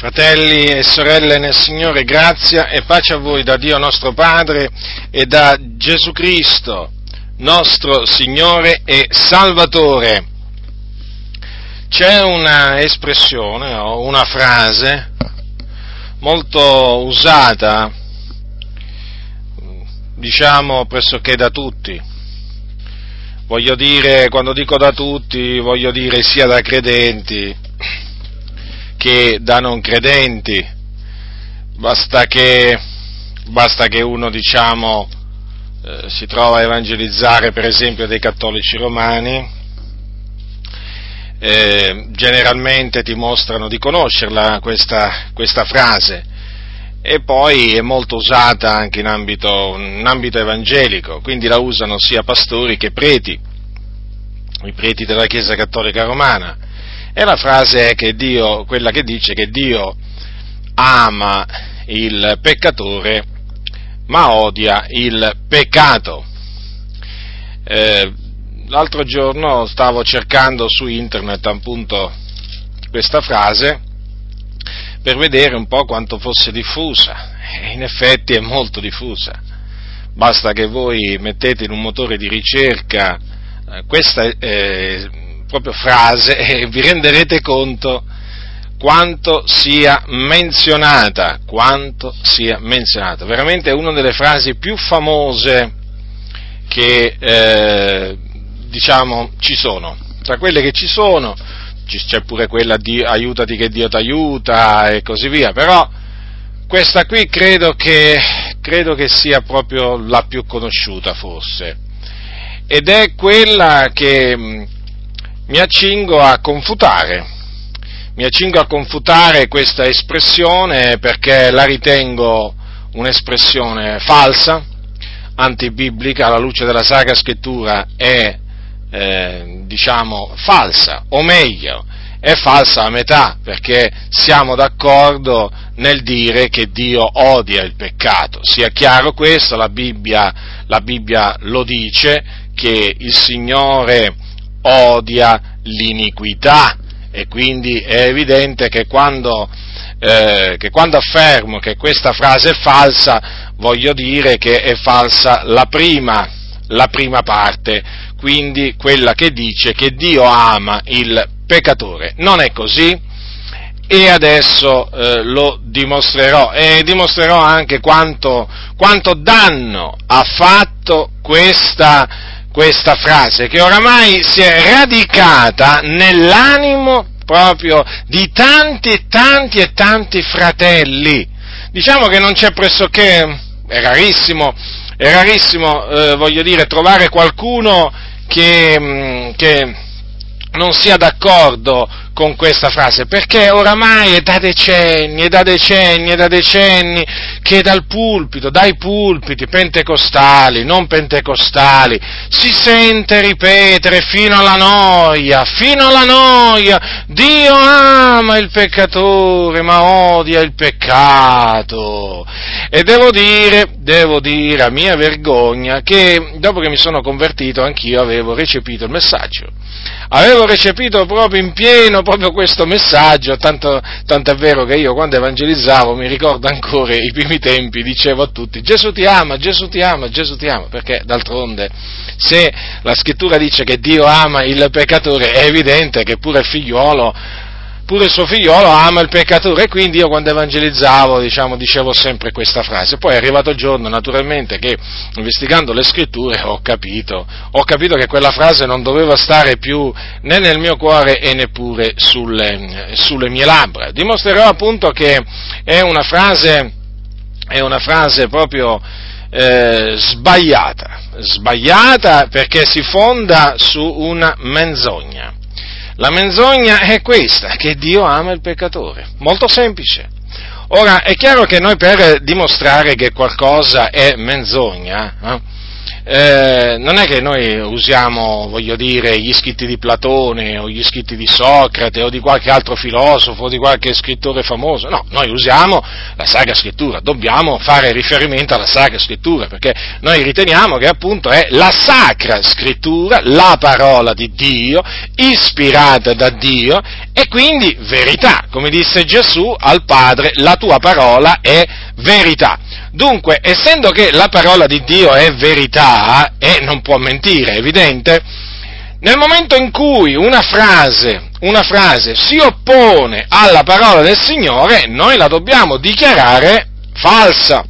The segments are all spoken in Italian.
Fratelli e sorelle nel Signore, grazia e pace a voi da Dio nostro Padre e da Gesù Cristo, nostro Signore e Salvatore. C'è una espressione o una frase molto usata, diciamo pressoché da tutti. Voglio dire, quando dico da tutti, voglio dire sia da credenti, che da non credenti, basta che, basta che uno diciamo, eh, si trova a evangelizzare per esempio dei cattolici romani, eh, generalmente ti mostrano di conoscerla questa, questa, frase. E poi è molto usata anche in ambito, in ambito evangelico, quindi la usano sia pastori che preti, i preti della Chiesa Cattolica Romana e la frase è che Dio, quella che dice che Dio ama il peccatore ma odia il peccato. Eh, l'altro giorno stavo cercando su internet appunto questa frase per vedere un po' quanto fosse diffusa e in effetti è molto diffusa. Basta che voi mettete in un motore di ricerca eh, questa eh, proprio frase e vi renderete conto quanto sia menzionata, quanto sia menzionata. Veramente è una delle frasi più famose che eh, diciamo ci sono. Tra quelle che ci sono c'è pure quella di aiutati che Dio ti aiuta e così via, però questa qui credo che, credo che sia proprio la più conosciuta forse. Ed è quella che mi accingo a confutare. Mi accingo a confutare questa espressione perché la ritengo un'espressione falsa, antibiblica, alla luce della Sacra Scrittura è, eh, diciamo, falsa, o meglio, è falsa a metà, perché siamo d'accordo nel dire che Dio odia il peccato. Sia chiaro questo, la Bibbia, la Bibbia lo dice, che il Signore odia l'iniquità e quindi è evidente che quando, eh, che quando affermo che questa frase è falsa, voglio dire che è falsa la prima, la prima parte, quindi quella che dice che Dio ama il peccatore. Non è così? E adesso eh, lo dimostrerò e dimostrerò anche quanto, quanto danno ha fatto questa questa frase che oramai si è radicata nell'animo proprio di tanti e tanti e tanti fratelli. Diciamo che non c'è pressoché, è rarissimo, è rarissimo, eh, voglio dire, trovare qualcuno che, mm, che non sia d'accordo con questa frase, perché oramai è da decenni, è da decenni, è da decenni che dal pulpito, dai pulpiti pentecostali, non pentecostali, si sente ripetere fino alla noia, fino alla noia, Dio ama il peccatore ma odia il peccato. E devo dire, devo dire a mia vergogna che dopo che mi sono convertito anch'io avevo recepito il messaggio avevo recepito proprio in pieno proprio questo messaggio, tanto, tanto, è vero che io quando evangelizzavo mi ricordo ancora i primi tempi, dicevo a tutti Gesù ti ama, Gesù ti ama, Gesù ti ama, perché d'altronde se la scrittura dice che Dio ama il peccatore è evidente che pure il figliuolo pure il suo figliolo ama il peccatore e quindi io quando evangelizzavo diciamo, dicevo sempre questa frase. Poi è arrivato il giorno naturalmente che investigando le scritture ho capito, ho capito che quella frase non doveva stare più né nel mio cuore e neppure sulle, sulle mie labbra. Dimostrerò appunto che è una frase, è una frase proprio eh, sbagliata, sbagliata perché si fonda su una menzogna. La menzogna è questa, che Dio ama il peccatore. Molto semplice. Ora, è chiaro che noi per dimostrare che qualcosa è menzogna, eh, eh, non è che noi usiamo, voglio dire, gli scritti di Platone o gli scritti di Socrate o di qualche altro filosofo o di qualche scrittore famoso, no, noi usiamo la Sacra Scrittura, dobbiamo fare riferimento alla Sacra Scrittura perché noi riteniamo che appunto è la Sacra Scrittura, la parola di Dio, ispirata da Dio e quindi verità, come disse Gesù al Padre, la tua parola è verità. Dunque, essendo che la parola di Dio è verità e non può mentire, è evidente, nel momento in cui una frase, una frase si oppone alla parola del Signore, noi la dobbiamo dichiarare falsa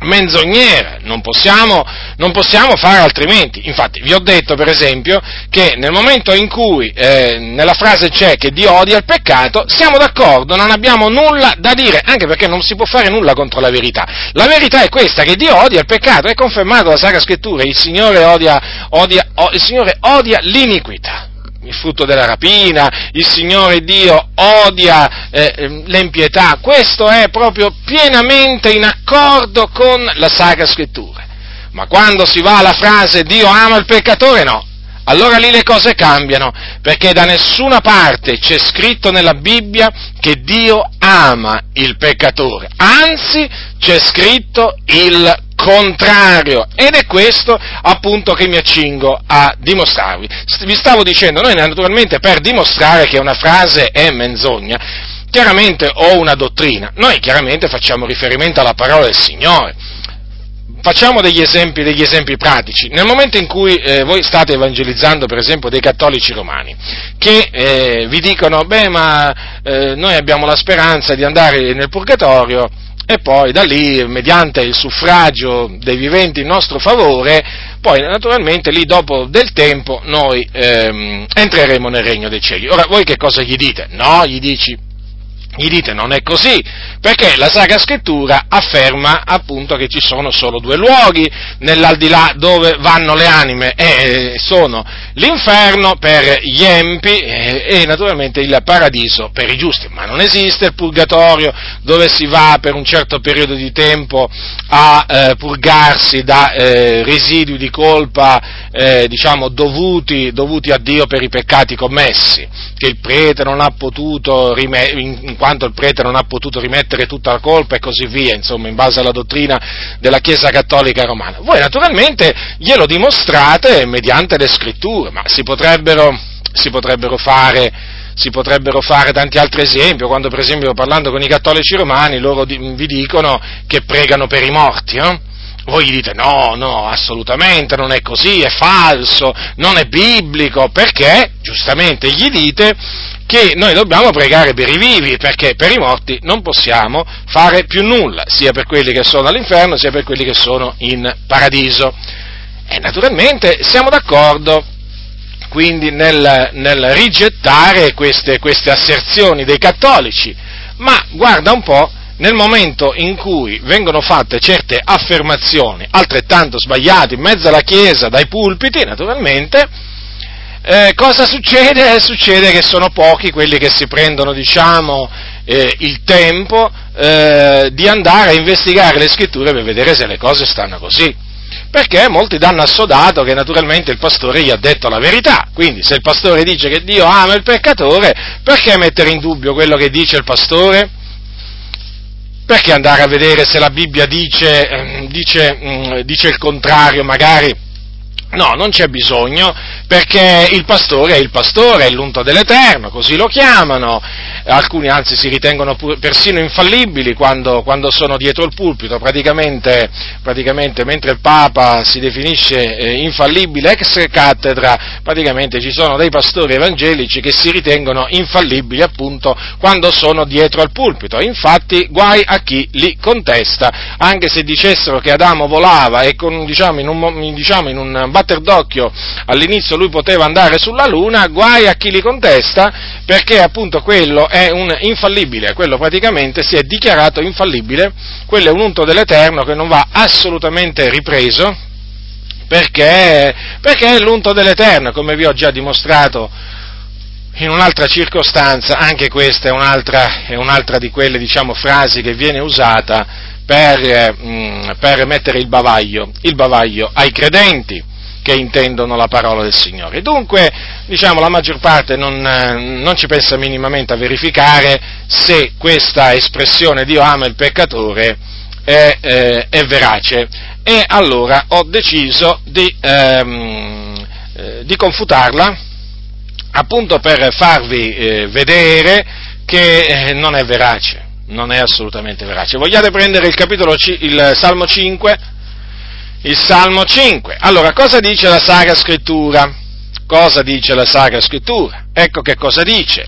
menzognera, non possiamo, non possiamo, fare altrimenti. Infatti vi ho detto per esempio che nel momento in cui eh, nella frase c'è che Dio odia il peccato, siamo d'accordo, non abbiamo nulla da dire, anche perché non si può fare nulla contro la verità. La verità è questa, che Dio odia il peccato, è confermato dalla Sacra Scrittura, il Signore odia, odia, il Signore odia l'iniquità il frutto della rapina, il Signore Dio odia eh, ehm, l'empietà, questo è proprio pienamente in accordo con la Sacra Scrittura. Ma quando si va alla frase Dio ama il peccatore, no. Allora lì le cose cambiano, perché da nessuna parte c'è scritto nella Bibbia che Dio ama il peccatore, anzi c'è scritto il contrario. Ed è questo appunto che mi accingo a dimostrarvi. Vi stavo dicendo, noi naturalmente per dimostrare che una frase è menzogna, chiaramente ho una dottrina, noi chiaramente facciamo riferimento alla parola del Signore. Facciamo degli esempi, degli esempi pratici. Nel momento in cui eh, voi state evangelizzando, per esempio, dei cattolici romani, che eh, vi dicono, beh, ma eh, noi abbiamo la speranza di andare nel purgatorio, e poi da lì, mediante il suffragio dei viventi in nostro favore, poi naturalmente lì dopo del tempo noi ehm, entreremo nel regno dei cieli. Ora voi che cosa gli dite? No, gli dici, gli dite non è così, perché la Sacra Scrittura afferma appunto che ci sono solo due luoghi nell'aldilà dove vanno le anime e sono l'inferno per gli empi e, naturalmente il paradiso per i giusti, ma non esiste il purgatorio dove si va per un certo periodo di tempo a eh, purgarsi da eh, residui di colpa eh, diciamo dovuti, dovuti, a Dio per i peccati commessi, che il prete non ha potuto in quanto il prete non ha potuto rimettere tutta la colpa e così via, insomma, in base alla dottrina della Chiesa Cattolica Romana. Voi naturalmente glielo dimostrate mediante le scritture, ma si potrebbero, si potrebbero fare si potrebbero fare tanti altri esempi, quando per esempio parlando con i cattolici romani loro vi dicono che pregano per i morti, eh? voi gli dite no, no, assolutamente non è così, è falso, non è biblico, perché giustamente gli dite che noi dobbiamo pregare per i vivi, perché per i morti non possiamo fare più nulla, sia per quelli che sono all'inferno, sia per quelli che sono in paradiso. E naturalmente siamo d'accordo quindi nel, nel rigettare queste, queste asserzioni dei cattolici, ma guarda un po', nel momento in cui vengono fatte certe affermazioni altrettanto sbagliate in mezzo alla Chiesa, dai pulpiti, naturalmente, eh, cosa succede? Succede che sono pochi quelli che si prendono, diciamo, eh, il tempo eh, di andare a investigare le scritture per vedere se le cose stanno così. Perché molti danno assodato che naturalmente il pastore gli ha detto la verità. Quindi se il pastore dice che Dio ama il peccatore, perché mettere in dubbio quello che dice il pastore? Perché andare a vedere se la Bibbia dice, ehm, dice, mm, dice il contrario, magari No, non c'è bisogno, perché il pastore è il pastore, è l'unto dell'Eterno, così lo chiamano, alcuni anzi si ritengono persino infallibili quando, quando sono dietro il pulpito, praticamente, praticamente, mentre il Papa si definisce eh, infallibile ex cattedra, praticamente ci sono dei pastori evangelici che si ritengono infallibili appunto quando sono dietro al pulpito, infatti guai a chi li contesta, anche se dicessero che Adamo volava e con, diciamo, in un, diciamo, in un batter d'occhio. All'inizio lui poteva andare sulla Luna, guai a chi li contesta, perché appunto quello è un infallibile, quello praticamente si è dichiarato infallibile, quello è un unto dell'Eterno che non va assolutamente ripreso, perché, perché è l'unto dell'Eterno, come vi ho già dimostrato in un'altra circostanza, anche questa è un'altra, è un'altra di quelle diciamo, frasi che viene usata per, mm, per mettere il bavaglio, il bavaglio ai credenti che intendono la parola del Signore. Dunque, diciamo, la maggior parte non, non, ci pensa minimamente a verificare se questa espressione Dio ama il peccatore è, eh, è verace. E allora ho deciso di, ehm, eh, di confutarla appunto per farvi eh, vedere che eh, non è verace, non è assolutamente verace. Vogliate prendere il capitolo, il Salmo 5? Il Salmo 5. Allora, cosa dice la Sacra Scrittura? Cosa dice la Sacra Scrittura? Ecco che cosa dice.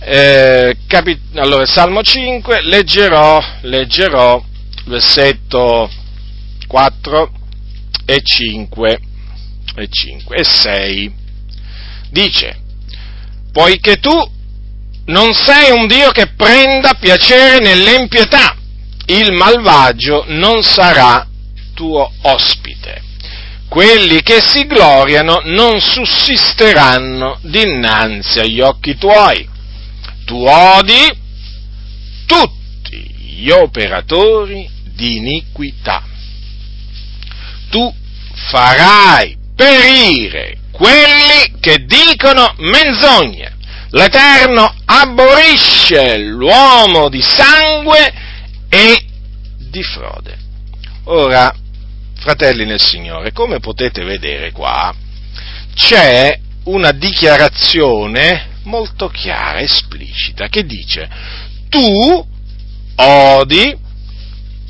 Eh, capi- allora, Salmo 5, leggerò, leggerò versetto 4 e 5 e 5 e 6. Dice, poiché tu non sei un Dio che prenda piacere nell'empietà, il malvagio non sarà tuo ospite. Quelli che si gloriano non sussisteranno dinanzi agli occhi tuoi. Tu odi tutti gli operatori di iniquità. Tu farai perire quelli che dicono menzogne. L'Eterno aborisce l'uomo di sangue e di frode. Ora, fratelli nel Signore, come potete vedere qua, c'è una dichiarazione molto chiara, esplicita, che dice, tu odi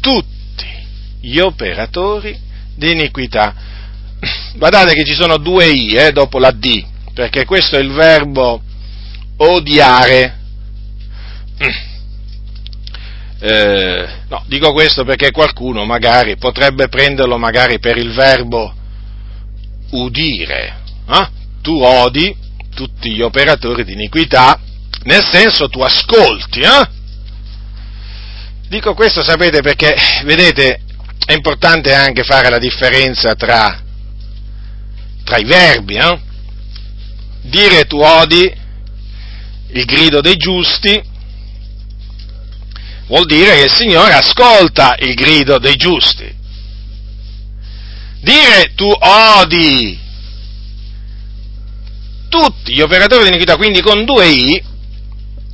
tutti gli operatori di iniquità. Guardate che ci sono due I eh, dopo la D, perché questo è il verbo odiare. Eh, no, dico questo perché qualcuno magari potrebbe prenderlo magari per il verbo udire. Eh? Tu odi tutti gli operatori di iniquità, nel senso tu ascolti, eh? Dico questo, sapete, perché, vedete, è importante anche fare la differenza tra, tra i verbi, no? Dire tu odi il grido dei giusti vuol dire che il Signore ascolta il grido dei giusti. Dire tu odi tutti gli operatori di iniquità, quindi con due i,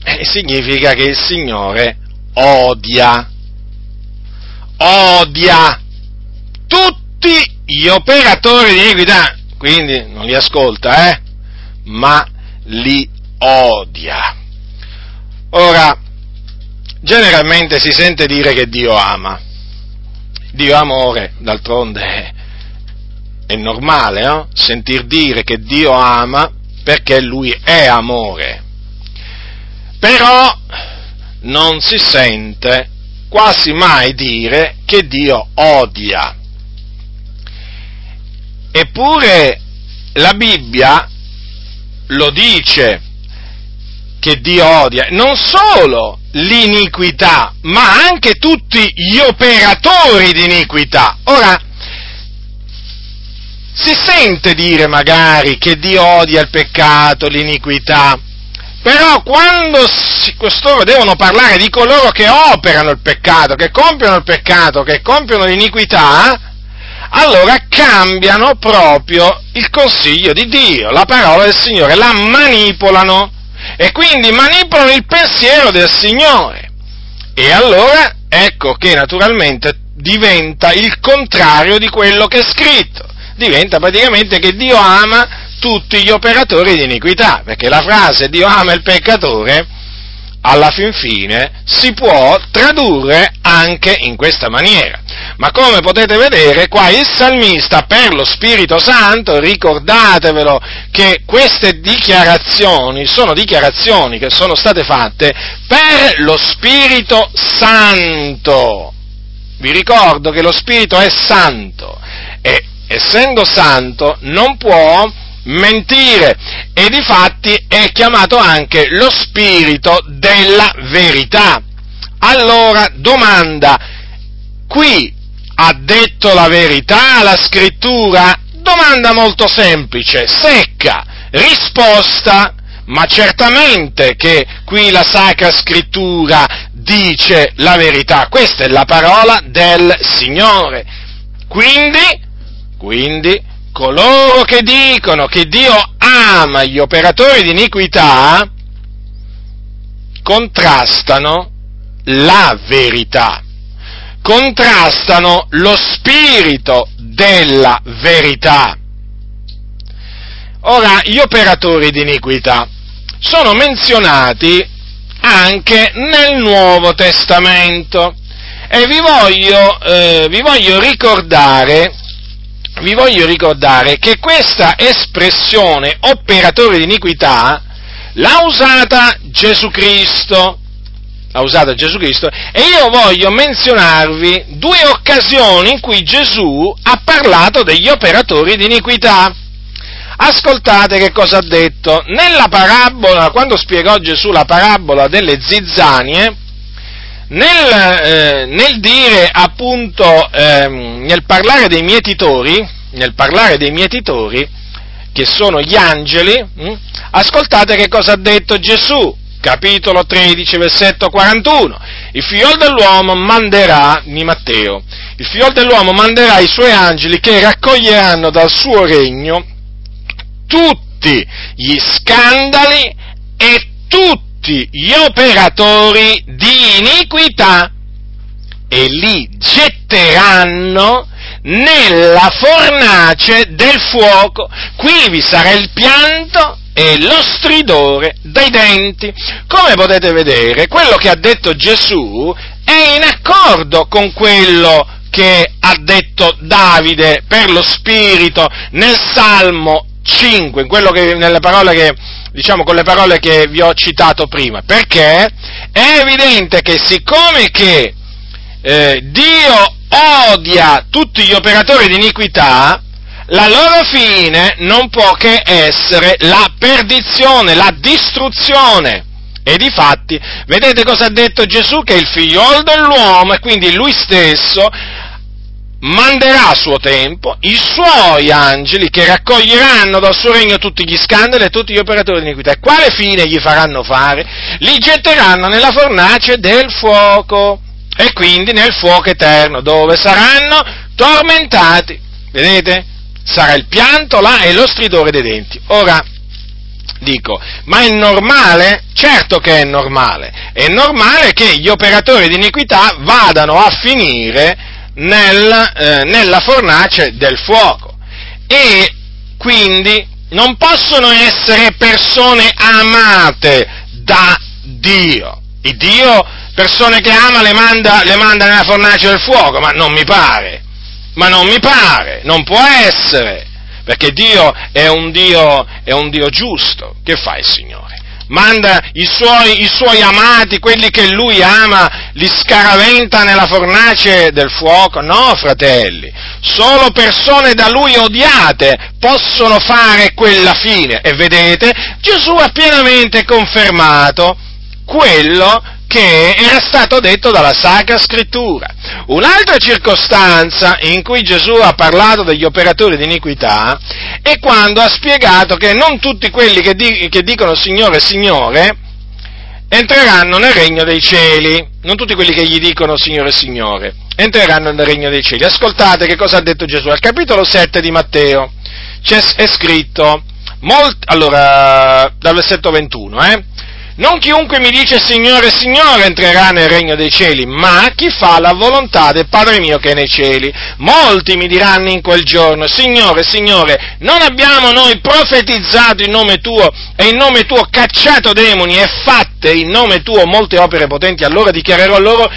eh, significa che il Signore odia, odia tutti gli operatori di iniquità, quindi non li ascolta, eh, ma li odia. Ora, generalmente si sente dire che Dio ama. Dio amore, d'altronde è, normale, no? Sentir dire che Dio ama perché Lui è amore. Però non si sente quasi mai dire che Dio odia. Eppure la Bibbia lo dice che Dio odia, non solo l'iniquità, ma anche tutti gli operatori di iniquità. Ora, si sente dire magari che Dio odia il peccato, l'iniquità, però quando si, costoro devono parlare di coloro che operano il peccato, che compiono il peccato, che compiono l'iniquità, allora cambiano proprio il consiglio di Dio, la parola del Signore, la manipolano e quindi manipolano il pensiero del Signore. E allora ecco che naturalmente diventa il contrario di quello che è scritto, diventa praticamente che Dio ama tutti gli operatori di iniquità, perché la frase Dio ama il peccatore, alla fin fine, si può tradurre anche in questa maniera. Ma come potete vedere, qua il salmista, per lo Spirito Santo, ricordatevelo che queste dichiarazioni sono dichiarazioni che sono state fatte per lo Spirito Santo. Vi ricordo che lo Spirito è santo e essendo santo non può mentire e di fatti è chiamato anche lo spirito della verità. Allora, domanda, qui ha detto la verità la scrittura? Domanda molto semplice, secca, risposta, ma certamente che qui la Sacra Scrittura dice la verità. Questa è la parola del Signore. Quindi, quindi, coloro che dicono che Dio ama gli operatori di iniquità, contrastano la verità, contrastano lo spirito della verità. Ora, gli operatori di iniquità sono menzionati anche nel Nuovo Testamento e vi voglio, eh, vi voglio ricordare vi voglio ricordare che questa espressione operatore di iniquità l'ha usata Gesù Cristo, l'ha usata Gesù Cristo, e io voglio menzionarvi due occasioni in cui Gesù ha parlato degli operatori di iniquità. Ascoltate che cosa ha detto. Nella parabola, quando spiegò Gesù la parabola delle zizzanie, nel, eh, nel dire appunto, eh, nel parlare dei mietitori, nel parlare dei mietitori, che sono gli angeli, hm, ascoltate che cosa ha detto Gesù, capitolo 13, versetto 41. Il figlio dell'uomo manderà, di Matteo, il figlio dell'uomo manderà i suoi angeli che raccoglieranno dal suo regno tutti gli scandali e tutti gli operatori di iniquità e li getteranno nella fornace del fuoco. Qui vi sarà il pianto e lo stridore dei denti. Come potete vedere, quello che ha detto Gesù è in accordo con quello che ha detto Davide per lo Spirito nel Salmo 5, che, nelle parole che, diciamo, con le parole che vi ho citato prima, perché è evidente che siccome che eh, Dio odia tutti gli operatori di iniquità, la loro fine non può che essere la perdizione, la distruzione. E difatti, vedete cosa ha detto Gesù? Che il figliolo dell'uomo, e quindi lui stesso, manderà a suo tempo i suoi angeli che raccoglieranno dal suo regno tutti gli scandali e tutti gli operatori di iniquità. E quale fine gli faranno fare? Li getteranno nella fornace del fuoco e quindi nel fuoco eterno, dove saranno tormentati. Vedete? Sarà il pianto là e lo stridore dei denti. Ora, dico, ma è normale? Certo che è normale. È normale che gli operatori di iniquità vadano a finire nel, eh, nella fornace del fuoco. E quindi non possono essere persone amate da Dio. Il Dio persone che ama le manda, le manda nella fornace del fuoco, ma non mi pare, ma non mi pare, non può essere, perché Dio è un Dio, è un Dio giusto. Che fa il Signore? Manda i suoi, i suoi amati, quelli che Lui ama, li scaraventa nella fornace del fuoco? No, fratelli, solo persone da Lui odiate possono fare quella fine. E vedete, Gesù ha pienamente confermato quello che era stato detto dalla Sacra Scrittura. Un'altra circostanza in cui Gesù ha parlato degli operatori di iniquità è quando ha spiegato che non tutti quelli che, di, che dicono Signore, Signore, entreranno nel regno dei cieli, non tutti quelli che gli dicono Signore, Signore, entreranno nel regno dei cieli. Ascoltate che cosa ha detto Gesù al capitolo 7 di Matteo, c'è, è scritto, molt, allora, dal versetto 21, eh, non chiunque mi dice Signore, Signore entrerà nel regno dei cieli, ma chi fa la volontà del Padre mio che è nei cieli. Molti mi diranno in quel giorno, Signore, Signore, non abbiamo noi profetizzato in nome tuo e in nome tuo cacciato demoni e fatte in nome tuo molte opere potenti, allora dichiarerò loro,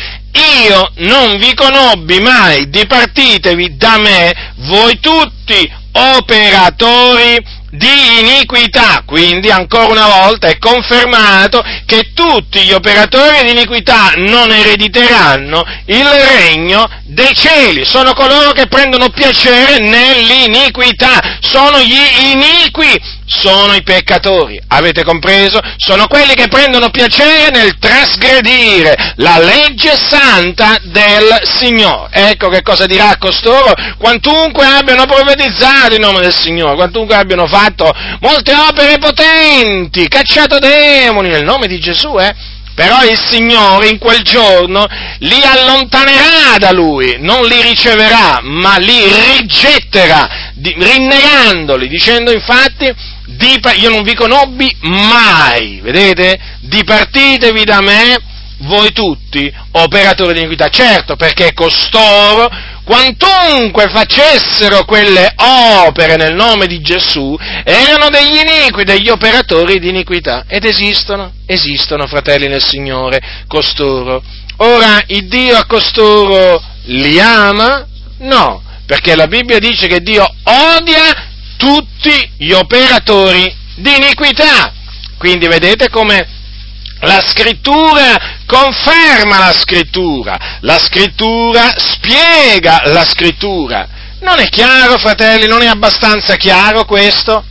io non vi conobbi mai, dipartitevi da me, voi tutti operatori di iniquità. Quindi ancora una volta è confermato che tutti gli operatori di iniquità non erediteranno il regno dei cieli. Sono coloro che prendono piacere nell'iniquità, sono gli iniqui sono i peccatori, avete compreso? Sono quelli che prendono piacere nel trasgredire la legge santa del Signore. Ecco che cosa dirà a costoro, quantunque abbiano profetizzato in nome del Signore, quantunque abbiano fatto molte opere potenti, cacciato demoni nel nome di Gesù, eh? però il Signore in quel giorno li allontanerà da Lui, non li riceverà, ma li rigetterà, rinnegandoli, dicendo infatti, di, io non vi conobbi mai, vedete? Dipartitevi da me, voi tutti, operatori di iniquità. Certo, perché costoro, quantunque facessero quelle opere nel nome di Gesù, erano degli iniqui, degli operatori di iniquità. Ed esistono, esistono, fratelli nel Signore, costoro. Ora, il Dio a costoro li ama? No, perché la Bibbia dice che Dio odia tutti gli operatori di iniquità. Quindi vedete come la scrittura conferma la scrittura, la scrittura spiega la scrittura. Non è chiaro, fratelli, non è abbastanza chiaro questo?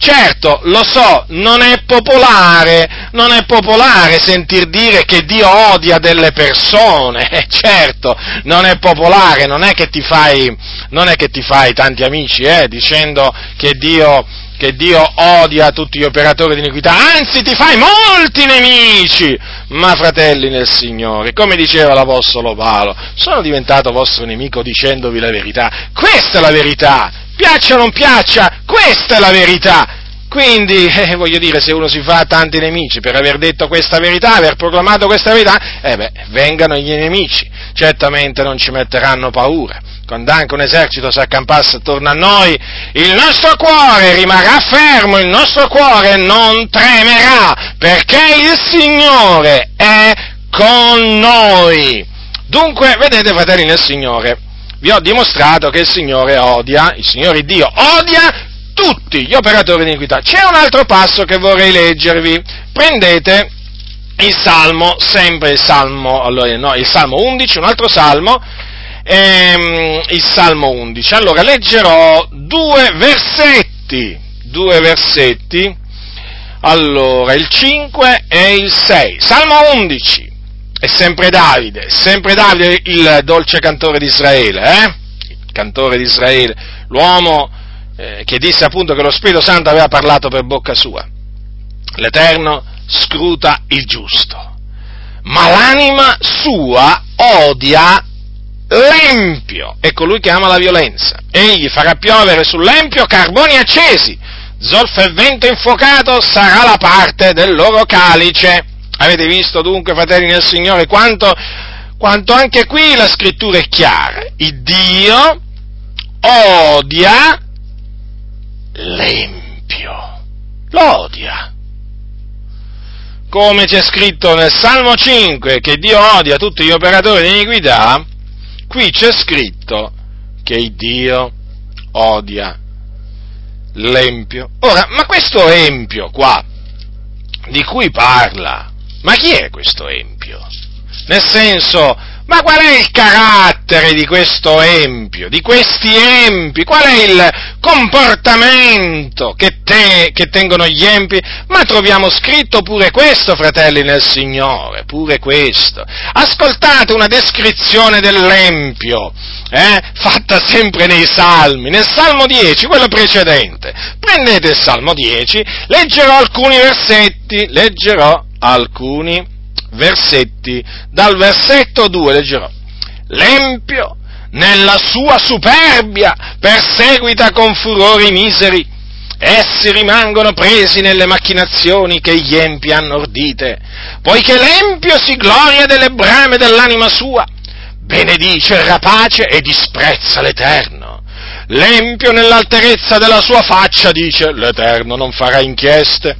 Certo, lo so, non è popolare, non è popolare sentir dire che Dio odia delle persone, eh, certo, non è popolare, non è che ti fai, non è che ti fai tanti amici, eh, dicendo che Dio che Dio odia tutti gli operatori di iniquità, anzi ti fai molti nemici. Ma fratelli nel Signore, come diceva l'Apostolo Paolo, sono diventato vostro nemico dicendovi la verità. Questa è la verità, piaccia o non piaccia, questa è la verità. Quindi, eh, voglio dire, se uno si fa tanti nemici per aver detto questa verità, aver proclamato questa verità, eh beh, vengano gli nemici, certamente non ci metteranno paura quando anche un esercito si accampasse attorno a noi, il nostro cuore rimarrà fermo, il nostro cuore non tremerà, perché il Signore è con noi. Dunque, vedete, fratelli nel Signore, vi ho dimostrato che il Signore odia, il Signore Dio odia tutti gli operatori di iniquità. C'è un altro passo che vorrei leggervi. Prendete il Salmo, sempre il Salmo, allora, no, il Salmo 11, un altro Salmo, ehm, il Salmo 11. Allora leggerò due versetti, due versetti, allora il 5 e il 6. Salmo 11, è sempre Davide, sempre Davide il dolce cantore di Israele, eh? Il cantore di Israele, l'uomo eh, che disse appunto che lo Spirito Santo aveva parlato per bocca sua. L'Eterno scruta il giusto, ma l'anima sua odia l'empio è colui che ama la violenza. Egli farà piovere sull'empio carboni accesi, zolfo e vento infuocato sarà la parte del loro calice. Avete visto dunque, fratelli nel Signore, quanto, quanto anche qui la scrittura è chiara. Il Dio odia l'empio. Lo odia. Come c'è scritto nel Salmo 5 che Dio odia tutti gli operatori di iniquità, Qui c'è scritto che il Dio odia l'empio. Ora, ma questo empio qua, di cui parla, ma chi è questo empio? Nel senso, ma qual è il carattere di questo empio, di questi empi? Qual è il comportamento che, te, che, tengono gli empi? Ma troviamo scritto pure questo, fratelli nel Signore, pure questo. Ascoltate una descrizione dell'empio, eh, fatta sempre nei Salmi, nel Salmo 10, quello precedente. Prendete il Salmo 10, leggerò alcuni versetti, leggerò alcuni versetti versetti, dal versetto 2 leggerò. L'empio nella sua superbia perseguita con furori miseri. Essi rimangono presi nelle macchinazioni che gli empi hanno ordite, poiché l'empio si gloria delle brame dell'anima sua, benedice il rapace e disprezza l'Eterno. L'empio nell'alterezza della sua faccia dice, l'Eterno non farà inchieste.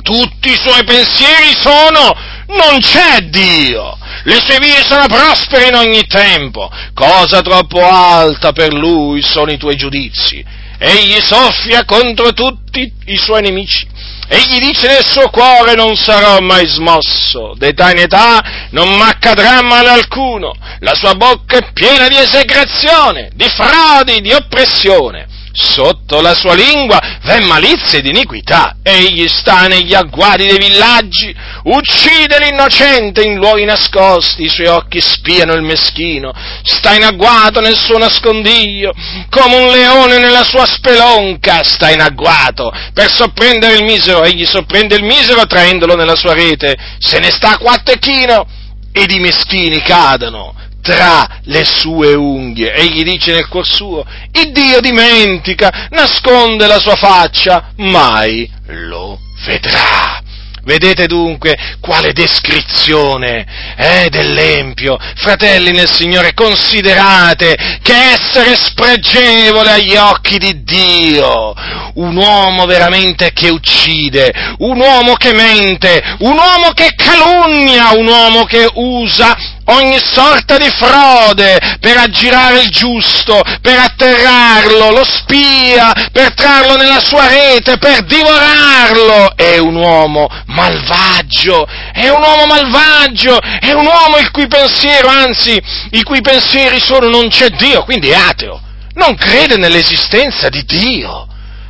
Tutti i suoi pensieri sono non c'è Dio. Le sue vie sono prospere in ogni tempo. Cosa troppo alta per lui sono i tuoi giudizi. Egli soffia contro tutti i suoi nemici. Egli dice nel suo cuore non sarò mai smosso, d'età in età non m'accadrà male alcuno, la sua bocca è piena di esecrazione, di frodi, di oppressione sotto la sua lingua v'è malizia ed iniquità. Egli sta negli agguati dei villaggi, uccide l'innocente in luoghi nascosti, i suoi occhi spiano il meschino, sta in agguato nel suo nascondiglio, come un leone nella sua spelonca, sta in agguato per sorprendere il misero, egli sorprende il misero traendolo nella sua rete, se ne sta a quattechino ed i meschini cadano tra le sue unghie. Egli dice nel cuor suo, il Dio dimentica, nasconde la sua faccia, mai lo vedrà. Vedete dunque quale descrizione eh, dell'Empio. Fratelli nel Signore, considerate che essere spregevole agli occhi di Dio, un uomo veramente che uccide, un uomo che mente, un uomo che calunnia, un uomo che usa ogni sorta di frode per aggirare il giusto, per atterrarlo, lo spia, per trarlo nella sua rete, per divorarlo. È un uomo malvagio, è un uomo malvagio, è un uomo il cui pensiero, anzi, i cui pensieri sono non c'è Dio, quindi è ateo, non crede nell'esistenza di Dio.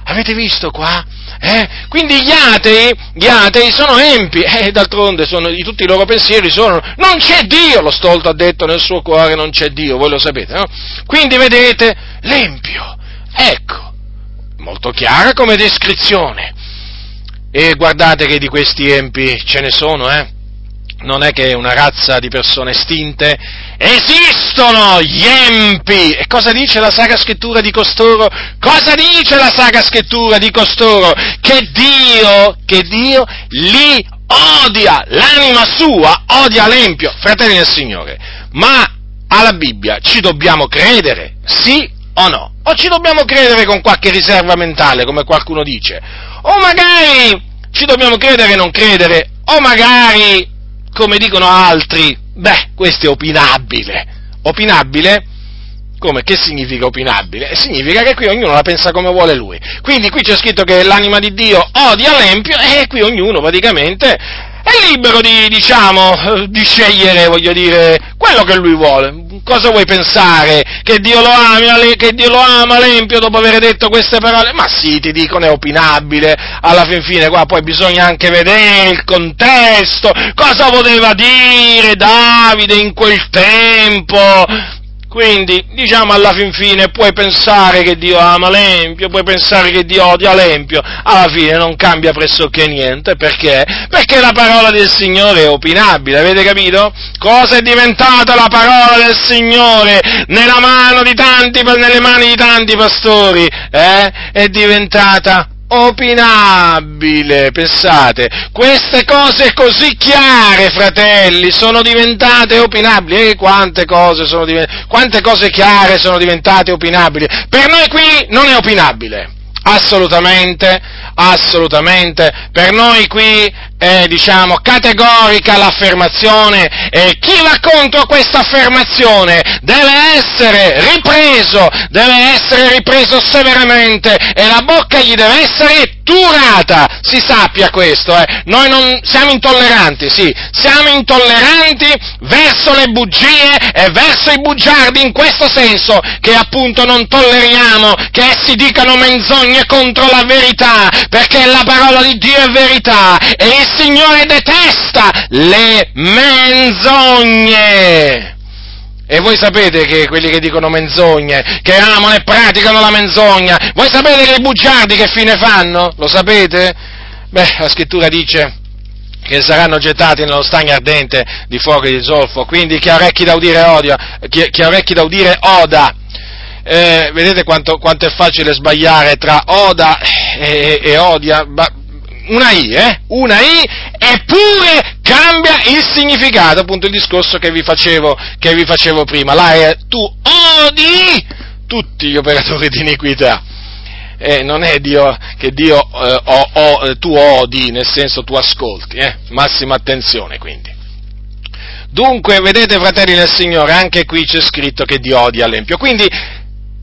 Avete visto qua? Eh? Quindi gli atei, gli atei sono empi, e eh, d'altronde sono, tutti i loro pensieri sono non c'è Dio, lo stolto ha detto nel suo cuore non c'è Dio, voi lo sapete, no? Quindi vedete l'empio, ecco, molto chiara come descrizione. E guardate che di questi empi ce ne sono, eh? Non è che è una razza di persone estinte, esistono gli empi! E cosa dice la Sacra Scrittura di costoro? Cosa dice la Sacra Scrittura di costoro? Che Dio, che Dio li odia, l'anima sua odia l'empio, fratelli del Signore. Ma alla Bibbia ci dobbiamo credere, sì o no? O ci dobbiamo credere con qualche riserva mentale, come qualcuno dice? O magari ci dobbiamo credere e non credere, o magari come dicono altri, beh, questo è opinabile. Opinabile? Come? Che significa opinabile? Significa che qui ognuno la pensa come vuole lui. Quindi qui c'è scritto che l'anima di Dio odia l'empio e qui ognuno praticamente è libero di, diciamo, di scegliere, voglio dire, quello che lui vuole. Cosa vuoi pensare? Che Dio lo ami, che Dio lo ama l'Empio dopo aver detto queste parole? Ma sì, ti dicono è opinabile, alla fin fine qua poi bisogna anche vedere il contesto, cosa voleva dire Davide in quel tempo, quindi, diciamo alla fin fine, puoi pensare che Dio ama l'Empio, puoi pensare che Dio odia l'Empio, alla fine non cambia pressoché niente, perché? Perché la parola del Signore è opinabile, avete capito? Cosa è diventata la parola del Signore nella mano di tanti, nelle mani di tanti pastori? Eh? È diventata opinabile, pensate, queste cose così chiare, fratelli, sono diventate opinabili, e quante cose, sono diventate, quante cose chiare sono diventate opinabili, per noi qui non è opinabile, assolutamente, assolutamente, per noi qui è, diciamo, categorica l'affermazione e chi va contro questa affermazione deve essere ripreso, deve essere ripreso severamente e la bocca gli deve essere turata, si sappia questo, eh. noi non siamo intolleranti, sì, siamo intolleranti verso le bugie e verso i bugiardi in questo senso che appunto non tolleriamo che essi dicano menzogne contro la verità, perché la parola di Dio è verità e il Signore detesta le menzogne. E voi sapete che quelli che dicono menzogne, che amano e praticano la menzogna, voi sapete che i bugiardi che fine fanno? Lo sapete? Beh, la scrittura dice che saranno gettati nello stagno ardente di fuoco e di zolfo, quindi chi ha orecchi da udire odia, chi, chi ha orecchi da udire oda. Eh, vedete quanto, quanto, è facile sbagliare tra oda e, e, e odia? Ba, una I, eh? Una I, eppure cambia il significato, appunto il discorso che vi facevo, che vi facevo prima. Là è tu odi tutti gli operatori di iniquità. Eh, non è Dio, che Dio eh, o, o, tu odi, nel senso tu ascolti, eh? massima attenzione quindi. Dunque, vedete fratelli del Signore, anche qui c'è scritto che Dio odia l'empio. Quindi,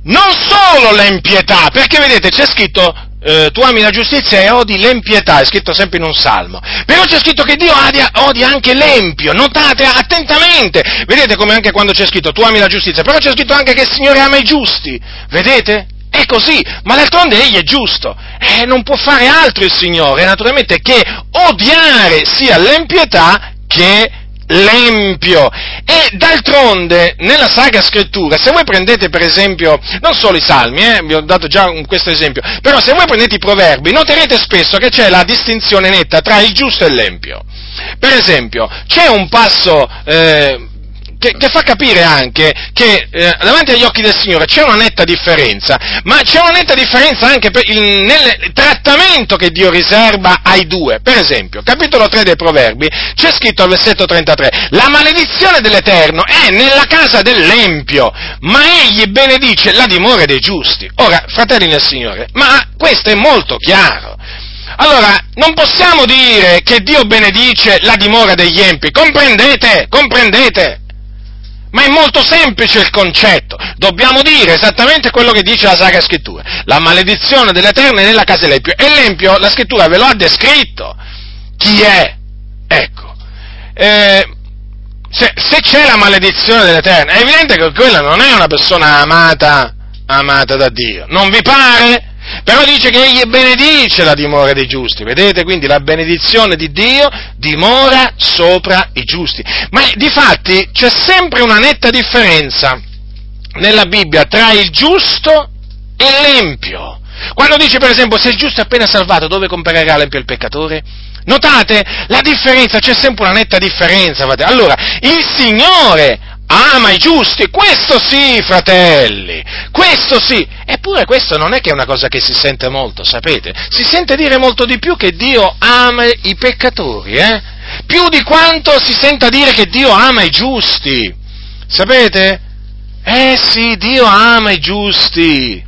non solo l'empietà, perché vedete c'è scritto eh, tu ami la giustizia e odi l'empietà, è scritto sempre in un salmo. Però c'è scritto che Dio odia, odia anche l'empio, notate attentamente. Vedete come anche quando c'è scritto tu ami la giustizia, però c'è scritto anche che il Signore ama i giusti. Vedete? è così, ma d'altronde egli è giusto, eh, non può fare altro il Signore, naturalmente, che odiare sia l'empietà che l'empio. E d'altronde, nella Sacra Scrittura, se voi prendete per esempio, non solo i Salmi, eh, vi ho dato già questo esempio, però se voi prendete i Proverbi, noterete spesso che c'è la distinzione netta tra il giusto e l'empio. Per esempio, c'è un passo eh, che, che, fa capire anche che eh, davanti agli occhi del Signore c'è una netta differenza, ma c'è una netta differenza anche il, nel trattamento che Dio riserva ai due. Per esempio, capitolo 3 dei Proverbi, c'è scritto al versetto 33, la maledizione dell'Eterno è nella casa dell'Empio, ma egli benedice la dimora dei giusti. Ora, fratelli nel Signore, ma questo è molto chiaro. Allora, non possiamo dire che Dio benedice la dimora degli empi, comprendete, comprendete? Ma è molto semplice il concetto. Dobbiamo dire esattamente quello che dice la Sacra Scrittura. La maledizione dell'Eterno è nella casa dell'Empio. E l'Empio, la Scrittura ve lo ha descritto. Chi è? Ecco. Eh, se, se, c'è la maledizione dell'Eterno, è evidente che quella non è una persona amata, amata da Dio. Non vi pare? Però dice che egli benedice la dimora dei giusti, vedete? Quindi la benedizione di Dio dimora sopra i giusti. Ma di fatti c'è sempre una netta differenza nella Bibbia tra il giusto e l'empio. Quando dice per esempio se il giusto è appena salvato, dove comparerà l'empio il peccatore? Notate la differenza, c'è sempre una netta differenza. Allora, il Signore ama i giusti, questo sì, fratelli, questo sì. Eppure questo non è che è una cosa che si sente molto, sapete? Si sente dire molto di più che Dio ama i peccatori, eh? Più di quanto si senta dire che Dio ama i giusti. Sapete? Eh sì, Dio ama i giusti.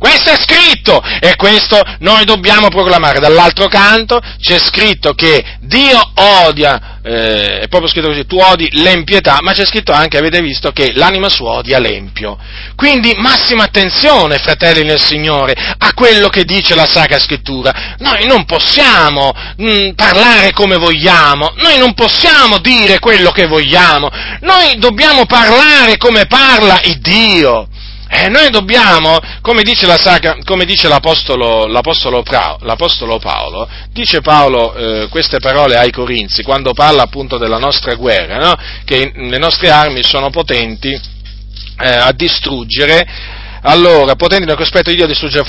Questo è scritto e questo noi dobbiamo proclamare. Dall'altro canto c'è scritto che Dio odia, eh, è proprio scritto così, tu odi l'empietà, ma c'è scritto anche, avete visto, che l'anima sua odia l'empio. Quindi massima attenzione, fratelli nel Signore, a quello che dice la Sacra Scrittura. Noi non possiamo mh, mm, parlare come vogliamo, noi non possiamo dire quello che vogliamo, noi dobbiamo parlare come parla il Dio. Eh, noi dobbiamo, come dice, Sacra, come dice l'Apostolo, l'Apostolo, l'Apostolo, Paolo, dice Paolo eh, queste parole ai Corinzi quando parla appunto della nostra guerra, no? che le nostre armi sono potenti eh, a distruggere allora, potendo nel cospetto di Dio distruggere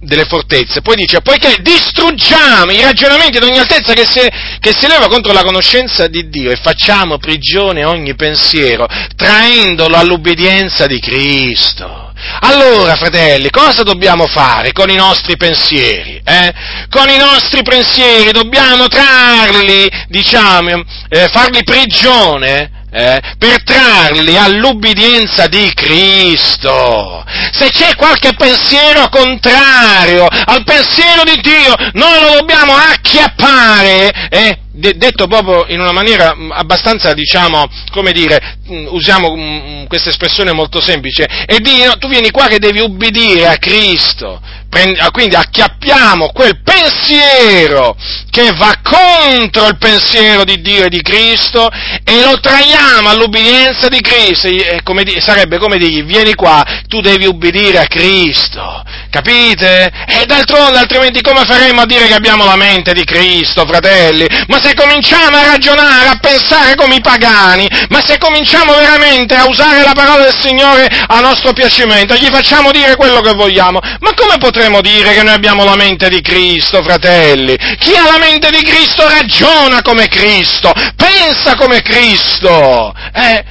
delle fortezze, poi dice, poiché distruggiamo i ragionamenti di ogni altezza che si, che si leva contro la conoscenza di Dio e facciamo prigione ogni pensiero, traendolo all'ubbidienza di Cristo. Allora, fratelli, cosa dobbiamo fare con i nostri pensieri? Eh? Con i nostri pensieri dobbiamo trarli, diciamo, eh, farli prigione eh, per trarli all'ubbidienza di Cristo. Se c'è qualche pensiero contrario al pensiero di Dio, noi lo dobbiamo acchiappare, eh, detto proprio in una maniera mm, abbastanza, diciamo, come dire, mm, usiamo mm, questa espressione molto semplice, e dire, no, tu vieni qua che devi ubbidire a Cristo, Ah, quindi acchiappiamo quel pensiero che va contro il pensiero di Dio e di Cristo e lo traiamo all'ubbidienza di Cristo. Come, sarebbe come dirgli, vieni qua, tu devi ubbidire a Cristo, capite? E d'altronde, altrimenti come faremmo a dire che abbiamo la mente di Cristo, fratelli? Ma se cominciamo a ragionare, a pensare come i pagani, ma se cominciamo veramente a usare la parola del Signore a nostro piacimento, gli facciamo dire quello che vogliamo, ma come potremo dire che noi abbiamo la mente di Cristo, fratelli. Chi ha la mente di Cristo ragiona come Cristo, pensa come Cristo. Eh,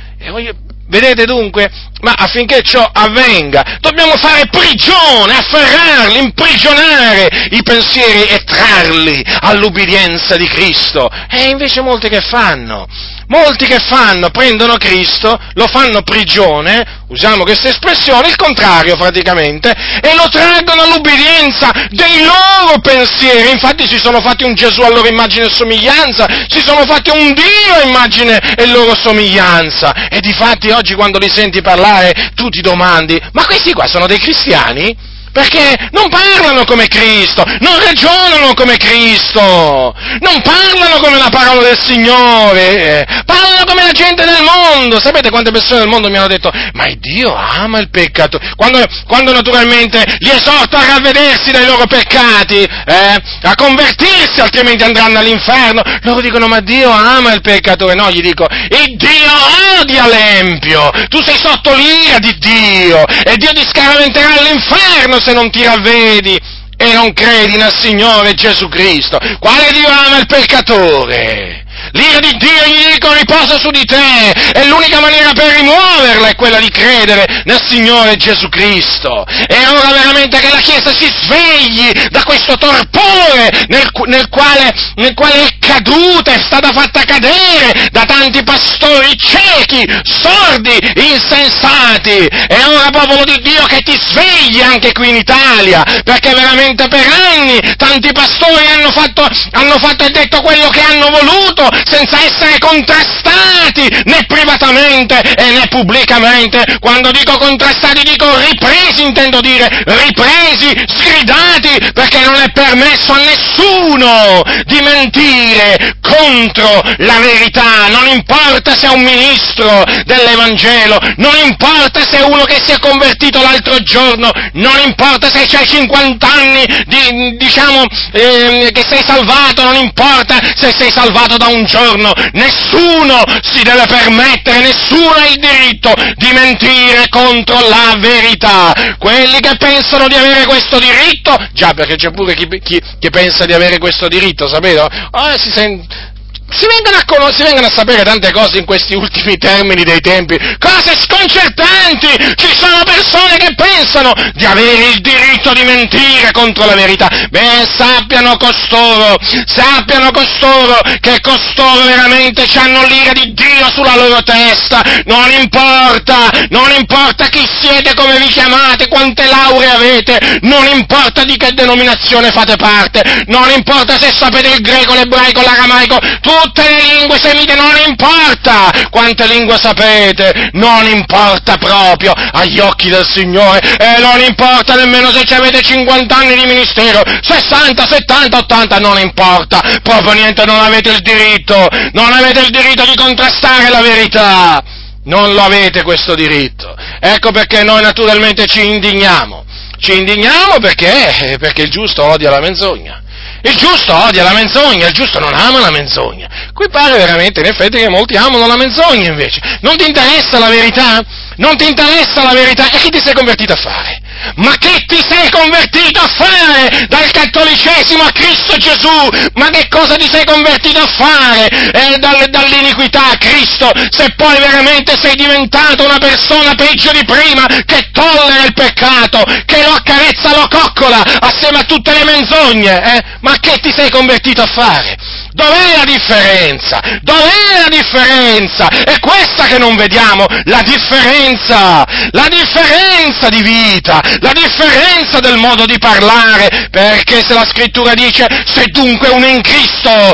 vedete dunque? Ma affinché ciò avvenga, dobbiamo fare prigione, afferrarli, imprigionare i pensieri e trarli all'ubbidienza di Cristo. E invece molti che fanno? Molti che fanno, prendono Cristo, lo fanno prigione, usiamo questa espressione, il contrario praticamente, e lo traggono all'ubbidienza dei loro pensieri. Infatti si sono fatti un Gesù a loro immagine e somiglianza, si sono fatti un Dio a immagine e loro somiglianza. E di fatti oggi quando li senti parlare tu ti domandi, ma questi qua sono dei cristiani? Perché non parlano come Cristo, non ragionano come Cristo, non parlano come la parola del Signore, parlano come la gente del mondo, sapete quante persone del mondo mi hanno detto, ma Dio ama il peccato, quando, quando naturalmente li esorto a ravvedersi dai loro peccati, eh, a convertirsi, altrimenti andranno all'inferno, loro dicono, ma Dio ama il peccatore, no, gli dico, il Dio odia l'empio, tu sei sotto l'ira di Dio, e Dio ti scaraventerà all'inferno se non ti ravvedi e non credi nel Signore Gesù Cristo. Quale Dio ama il peccatore? L'ira di Dio, gli dico, riposa su di te e l'unica maniera per rimuoverla è quella di credere nel Signore Gesù Cristo. E ora veramente che la Chiesa si svegli da questo torpore nel, nel, quale, nel quale, è caduta, è stata fatta cadere da tanti pastori ciechi, sordi, insensati. E ora, popolo di Dio, che ti svegli anche qui in Italia, perché veramente per anni tanti pastori hanno fatto, hanno fatto e detto quello che hanno voluto senza essere contrastati né privatamente e né pubblicamente. Quando dico contrastati dico ripresi, intendo dire ripresi, sgridati, perché non è permesso a nessuno di mentire contro la verità. Non importa se è un ministro dell'Evangelo, non importa se è uno che si è convertito l'altro giorno, non importa se c'hai 50 anni di, diciamo, eh, che sei salvato, non importa se sei salvato da un giorno, nessuno si deve permettere, nessuno ha il diritto di mentire contro la verità. Quelli che pensano di avere questo diritto, già perché c'è pure chi, chi, chi pensa di avere questo diritto, sapete? Oh, si sente si vengono, a con- si vengono a sapere tante cose in questi ultimi termini dei tempi, cose sconcertanti! Ci sono persone che pensano di avere il diritto di mentire contro la verità. Beh, sappiano costoro, sappiano costoro che costoro veramente hanno l'ira di Dio sulla loro testa. Non importa, non importa chi siete, come vi chiamate, quante lauree avete, non importa di che denominazione fate parte, non importa se sapete il greco, l'ebraico, l'aramaico, tu tutte le lingue semite, non importa quante lingue sapete, non importa proprio agli occhi del Signore e non importa nemmeno se avete 50 anni di ministero, 60, 70, 80, non importa, proprio niente, non avete il diritto, non avete il diritto di contrastare la verità. Non lo avete questo diritto. Ecco perché noi naturalmente ci indigniamo. Ci indigniamo perché? Perché il giusto odia la menzogna. Il giusto odia la menzogna, il giusto non ama la menzogna. Qui pare veramente, in effetti, che molti amano la menzogna invece. Non ti interessa la verità? Non ti interessa la verità? E chi ti sei convertito a fare? Ma che ti sei convertito a fare dal cattolicesimo a Cristo Gesù? Ma che cosa ti sei convertito a fare eh, dall'iniquità a Cristo? Se poi veramente sei diventato una persona peggio di prima che tollera il peccato, che lo accarezza, lo coccola assieme a tutte le menzogne, eh? Ma che ti sei convertito a fare? Dov'è la differenza? Dov'è la differenza? È questa che non vediamo, la differenza, la differenza di vita, la differenza del modo di parlare, perché se la scrittura dice se dunque uno in Cristo,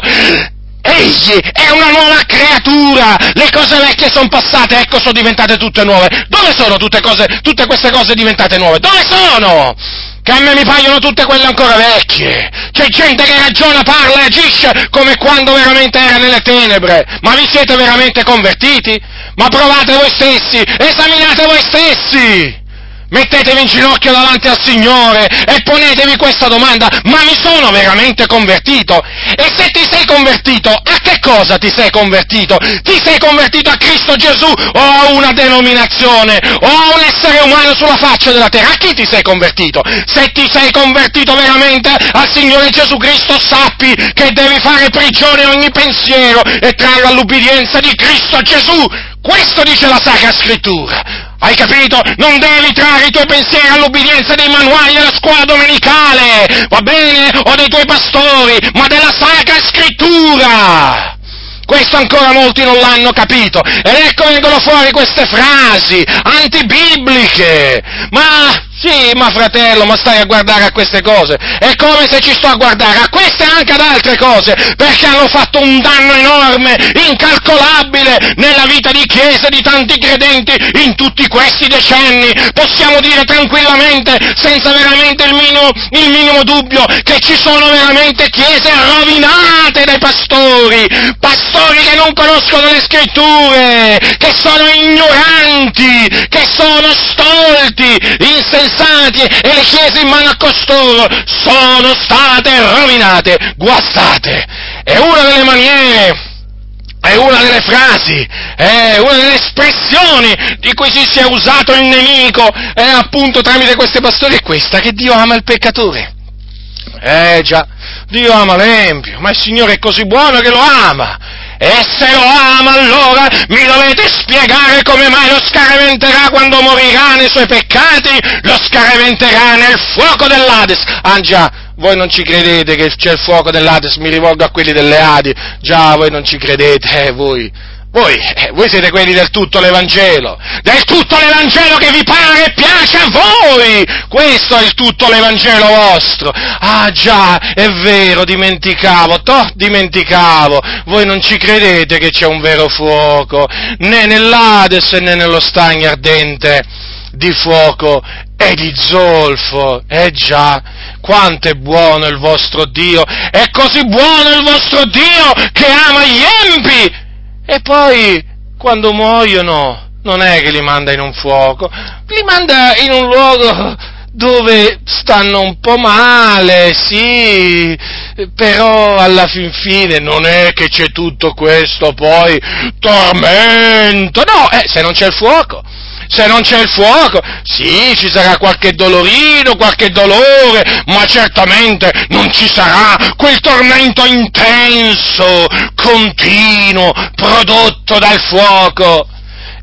Egli è una nuova creatura, le cose vecchie sono passate, ecco sono diventate tutte nuove. Dove sono tutte, cose, tutte queste cose diventate nuove? Dove sono? Che a me mi paiono tutte quelle ancora vecchie. C'è gente che ragiona, parla e agisce come quando veramente era nelle tenebre. Ma vi siete veramente convertiti? Ma provate voi stessi, esaminate voi stessi. Mettetevi in ginocchio davanti al Signore e ponetevi questa domanda, ma mi sono veramente convertito? E se ti sei convertito, a che cosa ti sei convertito? Ti sei convertito a Cristo Gesù o a una denominazione o a un essere umano sulla faccia della terra? A chi ti sei convertito? Se ti sei convertito veramente al Signore Gesù Cristo, sappi che devi fare prigione ogni pensiero e trarre all'ubbidienza di Cristo Gesù. Questo dice la Sacra Scrittura. Hai capito? Non devi trarre i tuoi pensieri all'obbedienza dei manuali della scuola domenicale, va bene? O dei tuoi pastori, ma della Sacra Scrittura! Questo ancora molti non l'hanno capito. Ed ecco vengono fuori queste frasi antibibliche. Ma Sì, ma fratello, ma stai a guardare a queste cose. È come se ci sto a guardare a queste e anche ad altre cose, perché hanno fatto un danno enorme, incalcolabile, nella vita di chiesa di tanti credenti in tutti questi decenni. Possiamo dire tranquillamente, senza veramente il minimo, il minimo dubbio, che ci sono veramente chiese rovinate dai pastori, pastori che non conoscono le scritture, che sono ignoranti, che sono stolti, insensati insensati e le chiese in mano a costoro sono state rovinate, guastate. È una delle maniere è una delle frasi, è una delle espressioni di cui si sia usato il nemico, è appunto tramite questi pastori, è questa, che Dio ama il peccatore. Eh già, Dio ama l'empio, ma il Signore è così buono che lo ama. E se lo ama allora mi dovete spiegare come mai lo scaraventerà quando morirà nei suoi peccati, lo scaraventerà nel fuoco dell'Ades. Ah già, voi non ci credete che c'è il fuoco dell'Ades, mi rivolgo a quelli delle Adi, già voi non ci credete, eh, voi voi, eh, voi, siete quelli del tutto l'Evangelo, del tutto l'Evangelo che vi pare e piace a voi! Questo è il tutto l'Evangelo vostro! Ah già, è vero, dimenticavo, toh, dimenticavo! Voi non ci credete che c'è un vero fuoco, né nell'Ades né nello stagno ardente di fuoco e di zolfo! Eh già, quanto è buono il vostro Dio! È così buono il vostro Dio che ama gli empi! E poi, quando muoiono, non è che li manda in un fuoco, li manda in un luogo dove stanno un po' male, sì, però alla fin fine non è che c'è tutto questo poi tormento, no, eh, se non c'è il fuoco, se non c'è il fuoco, sì, ci sarà qualche dolorino, qualche dolore, ma certamente non ci sarà quel tormento intenso, continuo, prodotto dal fuoco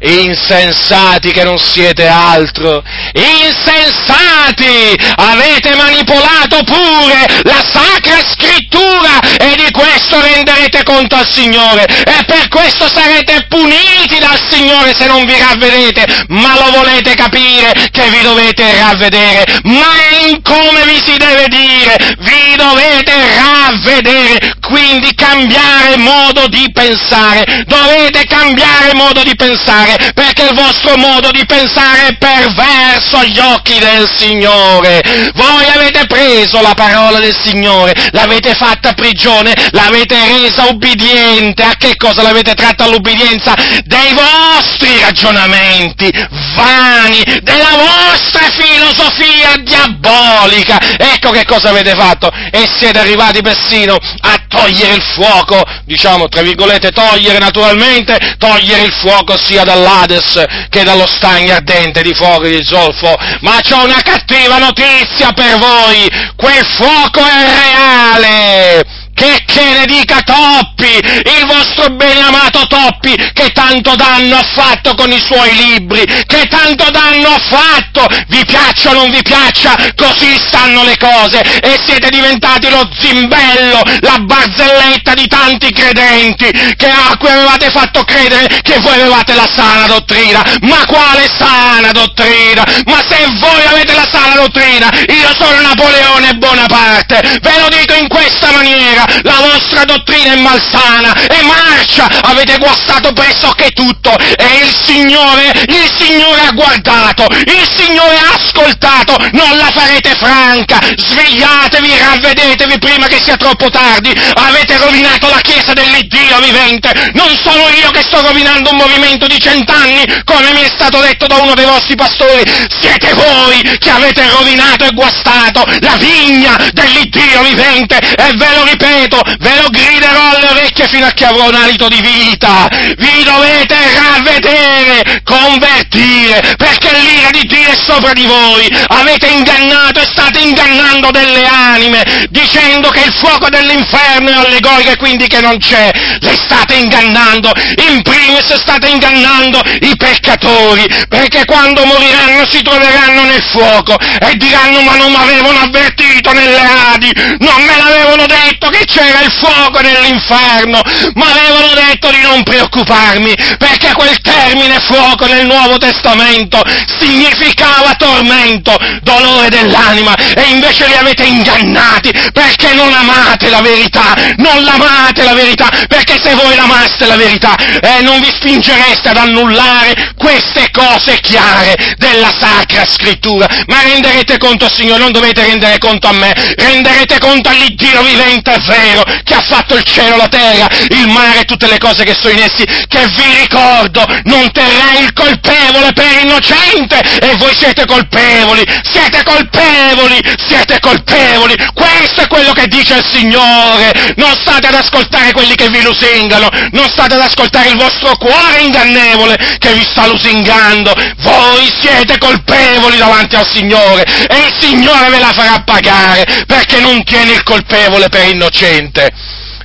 insensati che non siete altro, insensati, avete manipolato pure la sacra scrittura e di questo renderete conto al Signore. E per questo sarete puniti dal Signore se non vi ravvedete, ma lo volete capire che vi dovete ravvedere, ma in come vi si deve dire, vi dovete ravvedere, quindi cambiare modo di pensare, dovete cambiare modo di pensare, perché il vostro modo di pensare è perverso agli occhi del Signore. Voi avete preso la parola del Signore, l'avete fatta prigione, l'avete resa ubbidiente. A che cosa l'avete tratta all'ubbidienza? Dei vostri ragionamenti vani, della vostra filosofia diabolica. Ecco che cosa avete fatto. E siete arrivati persino a togliere il fuoco, diciamo, tra virgolette, togliere naturalmente, togliere il fuoco sia dalla dall'Ades che dallo stagno ardente di fuoco e di zolfo, ma c'ho una cattiva notizia per voi, quel fuoco è reale! Che, che ne dica Toppi, il vostro beneamato Toppi, che tanto danno ha fatto con i suoi libri, che tanto danno ha fatto, vi piaccia o non vi piaccia, così stanno le cose, e siete diventati lo zimbello, la barzelletta di tanti credenti, che a cui avevate fatto credere che voi avevate la sana dottrina, ma quale sana dottrina? Ma se voi avete la sana dottrina, io sono Napoleone Bonaparte, ve lo dico in questa maniera, la vostra dottrina è malsana, è marcia, avete guastato pressoché tutto e il Signore, il Signore ha guardato, il Signore ha ascoltato, non la farete franca, svegliatevi, ravvedetevi prima che sia troppo tardi, avete rovinato la Chiesa dell'Iddio vivente, non sono io che sto rovinando un movimento di cent'anni, come mi è stato detto da uno dei vostri pastori, siete voi che avete rovinato e guastato la vigna dell'Iddio vivente. E ve lo ripeto, ripeto, ve lo griderò alle orecchie fino a che avrò un alito di vita. Vi dovete ravvedere, convertire, perché l'ira di Dio è sopra di voi. Avete ingannato e state ingannando delle anime, dicendo che il fuoco dell'inferno è allegorico e quindi che non c'è. Le state ingannando. In primis state ingannando i peccatori, perché quando moriranno si troveranno nel fuoco e diranno ma non mi avevano avvertito nelle Adi, non me l'avevano detto che c'era il fuoco nell'inferno, ma avevano detto di non preoccuparmi, perché quel termine fuoco nel Nuovo Testamento significava tormento, dolore dell'anima, e invece li avete ingannati perché non amate la verità, non l'amate la verità, perché se voi l'amaste la verità, eh, non vi spingereste ad annullare queste cose chiare della Sacra Scrittura, ma renderete conto, Signore, non dovete rendere conto a me, renderete conto all'Iddio vivente vero, che ha fatto il cielo, la terra, il mare e tutte le cose che sono in essi, che vi ricordo, non terrei il colpevole per innocente, e voi siete colpevoli, siete colpevoli, siete colpevoli, questo è quello che dice il Signore, non state ad ascoltare quelli che vi lusingano, non state ad ascoltare il vostro cuore ingannevole che vi sta lusingando, voi siete colpevoli davanti al Signore, e il Signore ve la farà pagare, perché non tiene il colpevole per innocente sufficiente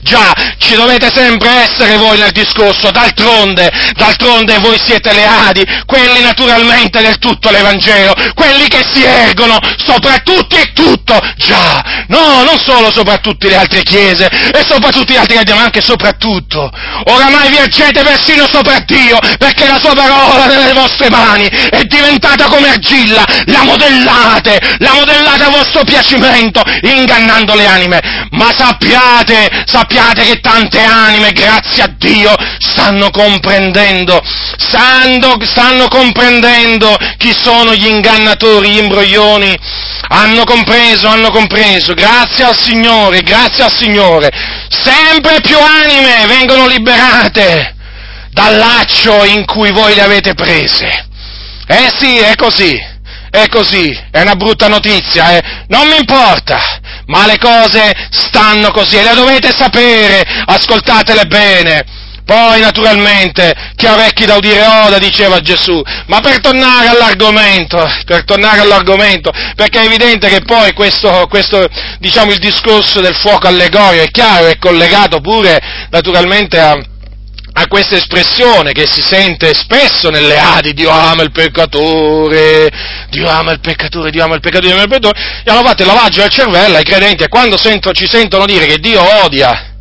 Già, ci dovete sempre essere voi nel discorso, d'altronde, d'altronde voi siete le Adi, quelli naturalmente del tutto l'Evangelo, quelli che si ergono sopra tutti e tutto, già, no, non solo sopra tutte le altre chiese e sopra tutti gli altri che ma anche soprattutto. Oramai vi ergete persino sopra Dio, perché la sua parola nelle vostre mani è diventata come argilla, la modellate, la modellate a vostro piacimento, ingannando le anime. Ma sappiate, sappiate sappiate che tante anime, grazie a Dio, stanno comprendendo, stanno, stanno comprendendo chi sono gli ingannatori, gli imbroglioni, hanno compreso, hanno compreso, grazie al Signore, grazie al Signore, sempre più anime vengono liberate dal laccio in cui voi le avete prese. Eh sì, è così, è così, è una brutta notizia, eh? non mi importa, ma le cose stanno così e le dovete sapere, ascoltatele bene. Poi, naturalmente, chi ha orecchi da udire oda, diceva Gesù. Ma per tornare all'argomento, per tornare all'argomento, perché è evidente che poi questo, questo diciamo, il discorso del fuoco allegorio è chiaro, è collegato pure, naturalmente, a, a questa espressione che si sente spesso nelle Adi, Dio ama il peccatore, Dio ama il peccatore, Dio ama il peccatore, Dio ama il peccatore, e hanno fatto il lavaggio del cervello ai credenti e quando sento, ci sentono dire che Dio odia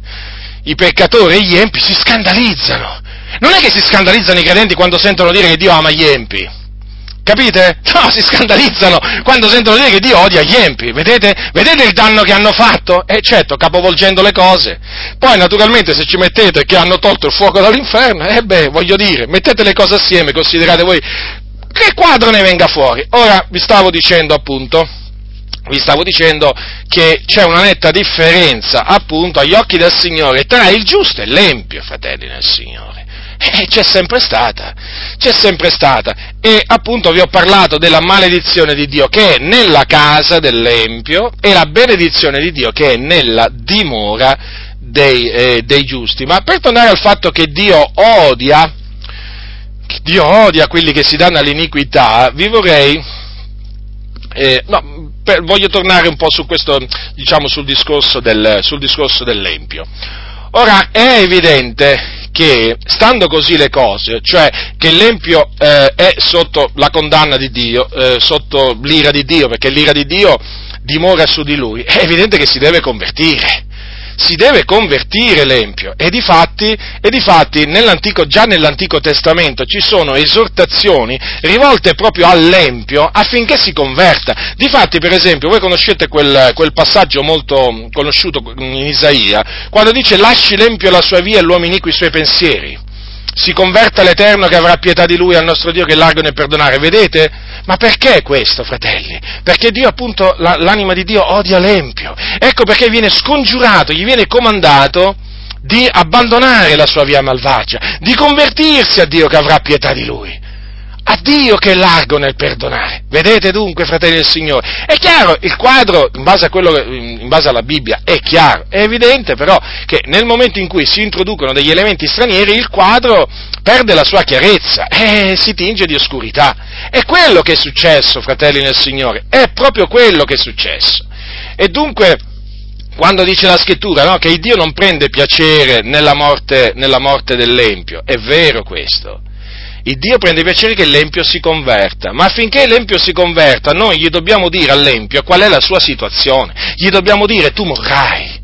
i peccatori e gli empi si scandalizzano. Non è che si scandalizzano i credenti quando sentono dire che Dio ama gli empi, Capite? No, si scandalizzano quando sentono dire che Dio odia gli empi. Vedete? Vedete il danno che hanno fatto? E eh, certo, capovolgendo le cose. Poi, naturalmente, se ci mettete che hanno tolto il fuoco dall'inferno, eh beh, voglio dire, mettete le cose assieme, considerate voi che quadro ne venga fuori. Ora, vi stavo dicendo appunto, vi stavo dicendo che c'è una netta differenza, appunto, agli occhi del Signore tra il giusto e l'empio, fratelli del Signore. Eh, c'è sempre stata, c'è sempre stata. E appunto vi ho parlato della maledizione di Dio che è nella casa dell'Empio e la benedizione di Dio che è nella dimora dei, eh, dei giusti. Ma per tornare al fatto che Dio odia, Dio odia quelli che si danno all'iniquità, vi vorrei, eh, no, per, voglio tornare un po' su questo, diciamo, sul discorso, del, sul discorso dell'Empio. Ora, è evidente che, stando così le cose, cioè che l'Empio eh, è sotto la condanna di Dio, eh, sotto l'ira di Dio, perché l'ira di Dio dimora su di lui, è evidente che si deve convertire si deve convertire l'Empio e difatti, e difatti nell'antico, già nell'Antico Testamento ci sono esortazioni rivolte proprio all'Empio affinché si converta. Difatti, per esempio, voi conoscete quel, quel passaggio molto conosciuto in Isaia, quando dice lasci l'Empio la sua via e l'uomo iniqui i suoi pensieri si converta l'Eterno che avrà pietà di lui al nostro Dio che è largo nel perdonare. Vedete? Ma perché questo, fratelli? Perché Dio, appunto, la, l'anima di Dio odia l'Empio. Ecco perché viene scongiurato, gli viene comandato di abbandonare la sua via malvagia, di convertirsi a Dio che avrà pietà di lui a Dio che è largo nel perdonare. Vedete dunque, fratelli del Signore? È chiaro, il quadro, in base, quello, in base, alla Bibbia, è chiaro, è evidente però che nel momento in cui si introducono degli elementi stranieri, il quadro perde la sua chiarezza e si tinge di oscurità. È quello che è successo, fratelli del Signore, è proprio quello che è successo. E dunque, quando dice la scrittura no, che Dio non prende piacere nella morte, nella morte dell'Empio, è vero questo il Dio prende piacere che l'Empio si converta, ma affinché l'Empio si converta noi gli dobbiamo dire all'Empio qual è la sua situazione, gli dobbiamo dire tu morrai.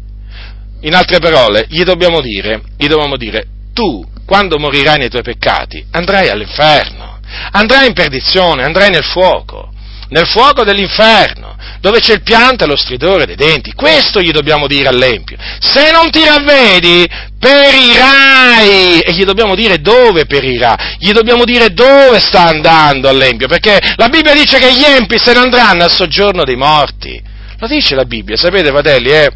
In altre parole, gli dobbiamo dire, gli dobbiamo dire tu quando morirai nei tuoi peccati andrai all'inferno. andrai in perdizione, andrai nel fuoco, nel fuoco dell'inferno, dove c'è il pianto e lo stridore dei denti. Questo gli dobbiamo dire all'Empio. Se non ti ravvedi, perirai! E gli dobbiamo dire dove perirà, gli dobbiamo dire dove sta andando all'Empio, perché la Bibbia dice che gli empi se ne andranno al soggiorno dei morti. Lo dice la Bibbia, sapete fratelli, eh?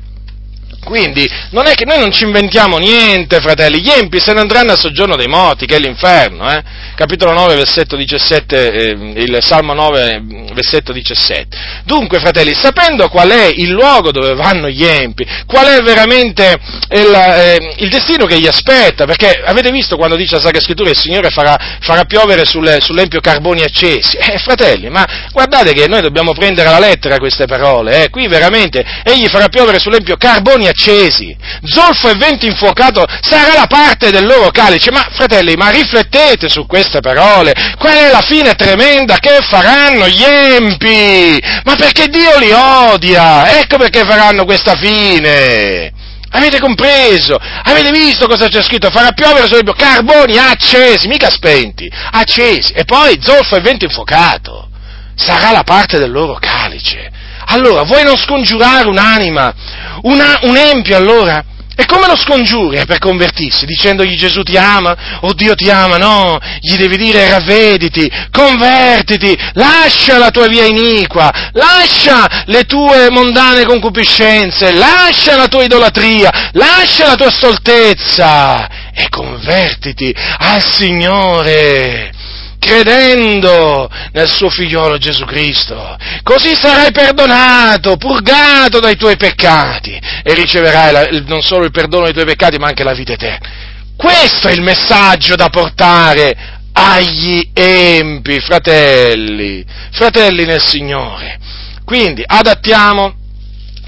Quindi non è che noi non ci inventiamo niente, fratelli, gli empi se ne andranno al soggiorno dei morti, che è l'inferno, eh? capitolo 9, versetto 17, eh, il Salmo 9, versetto 17. Dunque, fratelli, sapendo qual è il luogo dove vanno gli empi, qual è veramente il, eh, il destino che gli aspetta, perché avete visto quando dice la Sacra Scrittura il Signore farà, farà piovere sulle, sull'empio carboni accesi, eh, fratelli, ma guardate che noi dobbiamo prendere alla lettera queste parole, eh? qui veramente egli farà piovere sull'empio carboni accesi, accesi, zolfo e vento infuocato sarà la parte del loro calice. Ma fratelli, ma riflettete su queste parole, qual è la fine tremenda che faranno gli empi? Ma perché Dio li odia? Ecco perché faranno questa fine. Avete compreso? Avete visto cosa c'è scritto? Farà piovere sulle carboni accesi, mica spenti, accesi, e poi zolfo e vento infuocato. Sarà la parte del loro calice. Allora, vuoi non scongiurare un'anima, una, un empio allora? E come lo scongiuri per convertirsi? Dicendogli Gesù ti ama, o Dio ti ama? No, gli devi dire ravvediti, convertiti, lascia la tua via iniqua, lascia le tue mondane concupiscenze, lascia la tua idolatria, lascia la tua stoltezza e convertiti al Signore credendo nel suo figliolo Gesù Cristo. Così sarai perdonato, purgato dai tuoi peccati e riceverai la, non solo il perdono dei tuoi peccati ma anche la vita eterna. Questo è il messaggio da portare agli empi, fratelli, fratelli nel Signore. Quindi adattiamo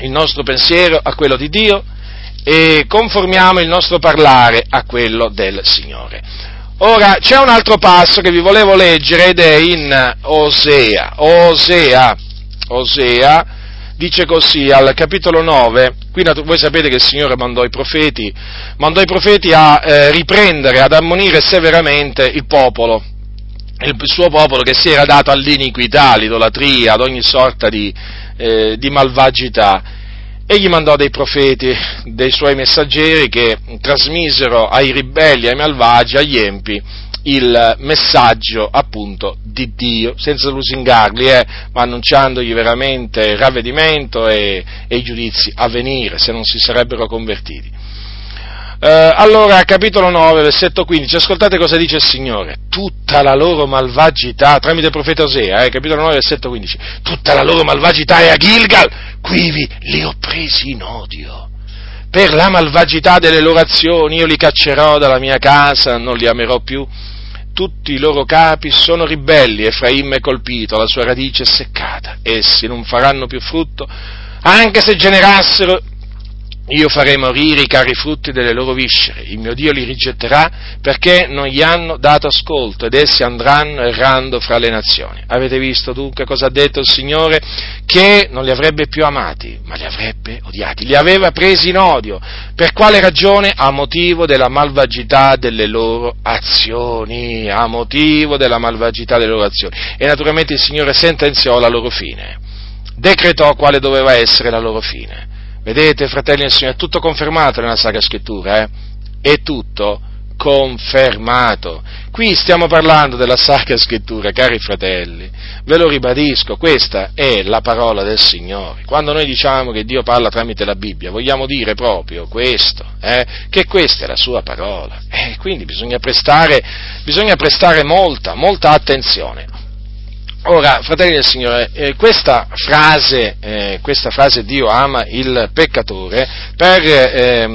il nostro pensiero a quello di Dio e conformiamo il nostro parlare a quello del Signore. Ora, c'è un altro passo che vi volevo leggere ed è in Osea. Osea, Osea dice così al capitolo 9, qui voi sapete che il Signore mandò i profeti, mandò i profeti a eh, riprendere, ad ammonire severamente il popolo, il suo popolo che si era dato all'iniquità, all'idolatria, ad ogni sorta di, eh, di malvagità Egli mandò dei profeti, dei suoi messaggeri che trasmisero ai ribelli, ai malvagi, agli empi il messaggio appunto di Dio, senza lusingarli, eh, ma annunciandogli veramente ravvedimento e, e i giudizi a venire se non si sarebbero convertiti. Eh, allora, capitolo 9, versetto 15, ascoltate cosa dice il Signore. Tutta la loro malvagità, tramite il profeta Osea, eh, capitolo 9, versetto 15, tutta la loro malvagità è a Gilgal, quivi li ho presi in odio. Per la malvagità delle loro azioni io li caccerò dalla mia casa, non li amerò più. Tutti i loro capi sono ribelli, Efraim è colpito, la sua radice è seccata, essi non faranno più frutto, anche se generassero io farei morire i cari frutti delle loro viscere, il mio Dio li rigetterà perché non gli hanno dato ascolto ed essi andranno errando fra le nazioni. Avete visto dunque cosa ha detto il Signore? Che non li avrebbe più amati, ma li avrebbe odiati, li aveva presi in odio. Per quale ragione? A motivo della malvagità delle loro azioni, a motivo della malvagità delle loro azioni. E naturalmente il Signore sentenziò la loro fine, decretò quale doveva essere la loro fine Vedete, fratelli e signori, è tutto confermato nella Sacra Scrittura, eh? È tutto confermato. Qui stiamo parlando della Sacra Scrittura, cari fratelli. Ve lo ribadisco, questa è la parola del Signore. Quando noi diciamo che Dio parla tramite la Bibbia, vogliamo dire proprio questo, eh? che questa è la sua parola. E quindi bisogna prestare, bisogna prestare molta, molta attenzione. Ora, fratelli del Signore, eh, questa, frase, eh, questa frase Dio ama il peccatore per, eh,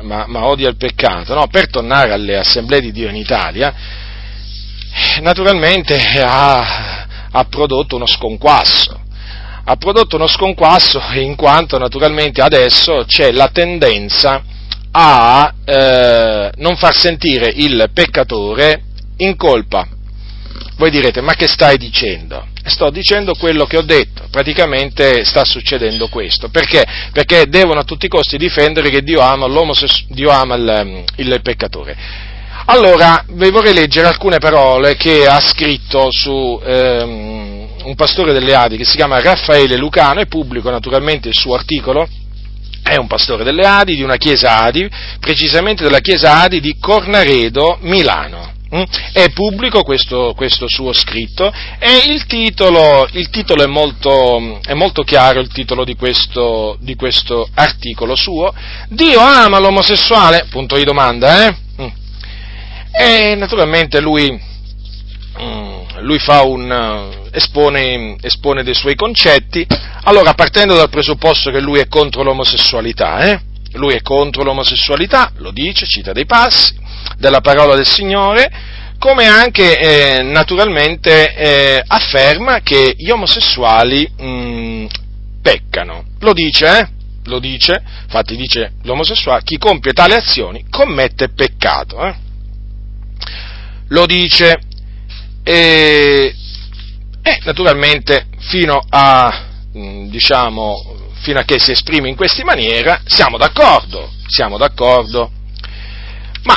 ma, ma, odia il peccato, no? per tornare alle assemblee di Dio in Italia, naturalmente ha, ha prodotto uno sconquasso. Ha prodotto uno sconquasso in quanto naturalmente adesso c'è la tendenza a eh, non far sentire il peccatore in colpa voi direte, ma che stai dicendo? Sto dicendo quello che ho detto, praticamente sta succedendo questo. Perché? Perché devono a tutti i costi difendere che Dio ama, Dio ama il, il peccatore. Allora, vi vorrei leggere alcune parole che ha scritto su ehm, un pastore delle Adi che si chiama Raffaele Lucano e pubblico naturalmente il suo articolo. È un pastore delle Adi, di una chiesa Adi, precisamente della chiesa Adi di Cornaredo, Milano. Mm? È pubblico questo, questo, suo scritto e il titolo, il titolo è, molto, è, molto, chiaro, il titolo di questo, di questo, articolo suo. Dio ama l'omosessuale? Punto di domanda, eh? Mm. E naturalmente lui, mm, lui un, espone, espone, dei suoi concetti, allora partendo dal presupposto che lui è contro l'omosessualità, eh? Lui è contro l'omosessualità, lo dice, cita dei passi della parola del Signore, come anche eh, naturalmente eh, afferma che gli omosessuali mh, mm, peccano. Lo dice, eh? Lo dice, infatti dice l'omosessuale, chi compie tali azioni commette peccato. Eh? Lo dice e, e naturalmente fino a, diciamo, fino a che si esprime in questa maniera, siamo d'accordo, siamo d'accordo. Ma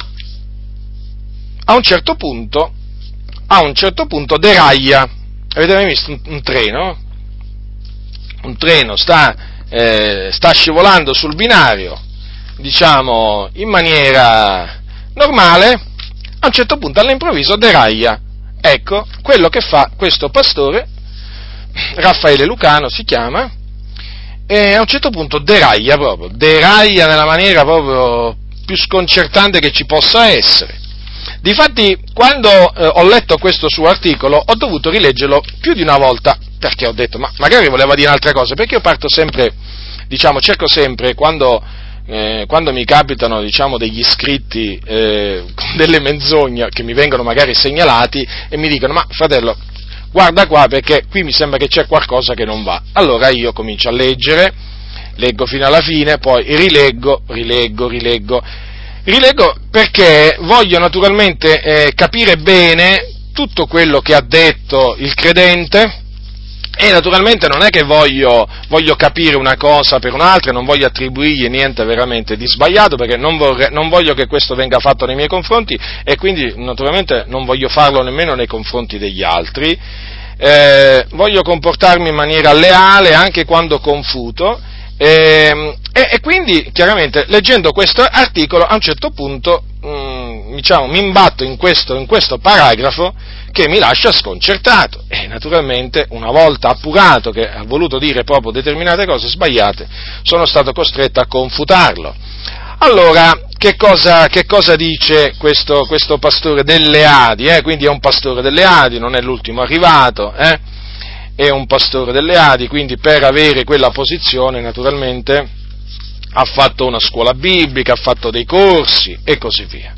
a un certo punto, a un certo punto deraglia. Avete mai visto un, un treno? Un treno sta, eh, sta scivolando sul binario, diciamo, in maniera normale, a un certo punto all'improvviso deraglia. Ecco, quello che fa questo pastore, Raffaele Lucano si chiama, e a un certo punto deraglia proprio, deraglia nella maniera proprio più sconcertante che ci possa essere. Difatti, quando eh, ho letto questo suo articolo, ho dovuto rileggerlo più di una volta, perché ho detto, ma magari voleva dire un'altra cosa, perché io parto sempre, diciamo, cerco sempre, quando, eh, quando mi capitano, diciamo, degli scritti eh, delle menzogne che mi vengono magari segnalati e mi dicono, ma fratello, guarda qua perché qui mi sembra che c'è qualcosa che non va. Allora io comincio a leggere, leggo fino alla fine, poi rileggo, rileggo, rileggo. Rileggo perché voglio naturalmente eh, capire bene tutto quello che ha detto il credente e naturalmente non è che voglio, voglio, capire una cosa per un'altra, non voglio attribuirgli niente veramente di sbagliato, perché non, vorrei, non, voglio che questo venga fatto nei miei confronti e quindi naturalmente non voglio farlo nemmeno nei confronti degli altri. Eh, voglio comportarmi in maniera leale anche quando confuto eh, e, e, quindi chiaramente leggendo questo articolo a un certo punto mh, mm, diciamo, mi imbatto in questo, in questo paragrafo che mi lascia sconcertato e naturalmente una volta appurato che ha voluto dire proprio determinate cose sbagliate sono stato costretto a confutarlo. Allora, che cosa, che cosa dice questo, questo, pastore delle Adi? Eh? Quindi è un pastore delle Adi, non è l'ultimo arrivato, eh? è un pastore delle Adi, quindi per avere quella posizione naturalmente ha fatto una scuola biblica, ha fatto dei corsi e così via.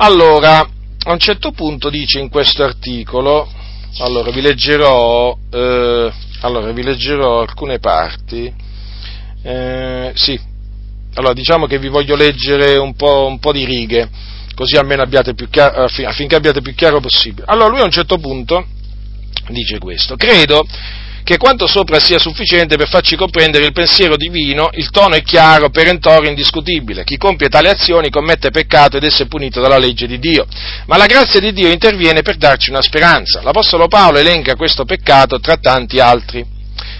Allora, a un certo punto dice in questo articolo, allora vi leggerò, eh, allora, vi leggerò alcune parti, eh, sì, allora diciamo che vi voglio leggere un po', un po di righe, così almeno abbiate chiaro, affinché abbiate più chiaro possibile. Allora lui a un certo punto dice questo, credo che quanto sopra sia sufficiente per farci comprendere il pensiero divino, il tono è chiaro, perentorio, indiscutibile. Chi compie tali azioni commette peccato ed esso è punito dalla legge di Dio. Ma la grazia di Dio interviene per darci una speranza. L'Apostolo Paolo elenca questo peccato tra tanti altri,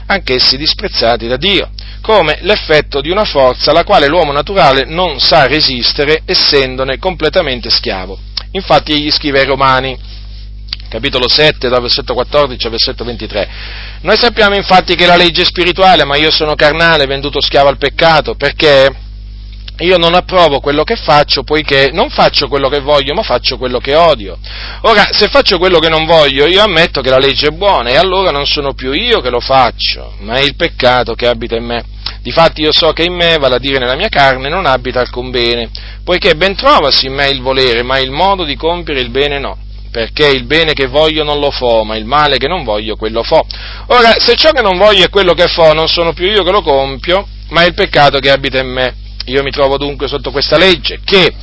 anch'essi disprezzati da Dio, come l'effetto di una forza alla quale l'uomo naturale non sa resistere essendone completamente schiavo. Infatti egli scrive ai Romani, capitolo 7, dal versetto 14 al versetto 23. Noi sappiamo infatti che la legge è spirituale, ma io sono carnale, venduto schiavo al peccato, perché io non approvo quello che faccio, poiché non faccio quello che voglio, ma faccio quello che odio. Ora, se faccio quello che non voglio, io ammetto che la legge è buona, e allora non sono più io che lo faccio, ma è il peccato che abita in me. Difatti io so che in me, vale a dire nella mia carne, non abita alcun bene, poiché ben trovasi in me il volere, ma il modo di compiere il bene no perché il bene che voglio non lo fo, ma il male che non voglio quello fo. Ora, se ciò che non voglio è quello che fo, non sono più io che lo compio, ma è il peccato che abita in me. Io mi trovo dunque sotto questa legge, che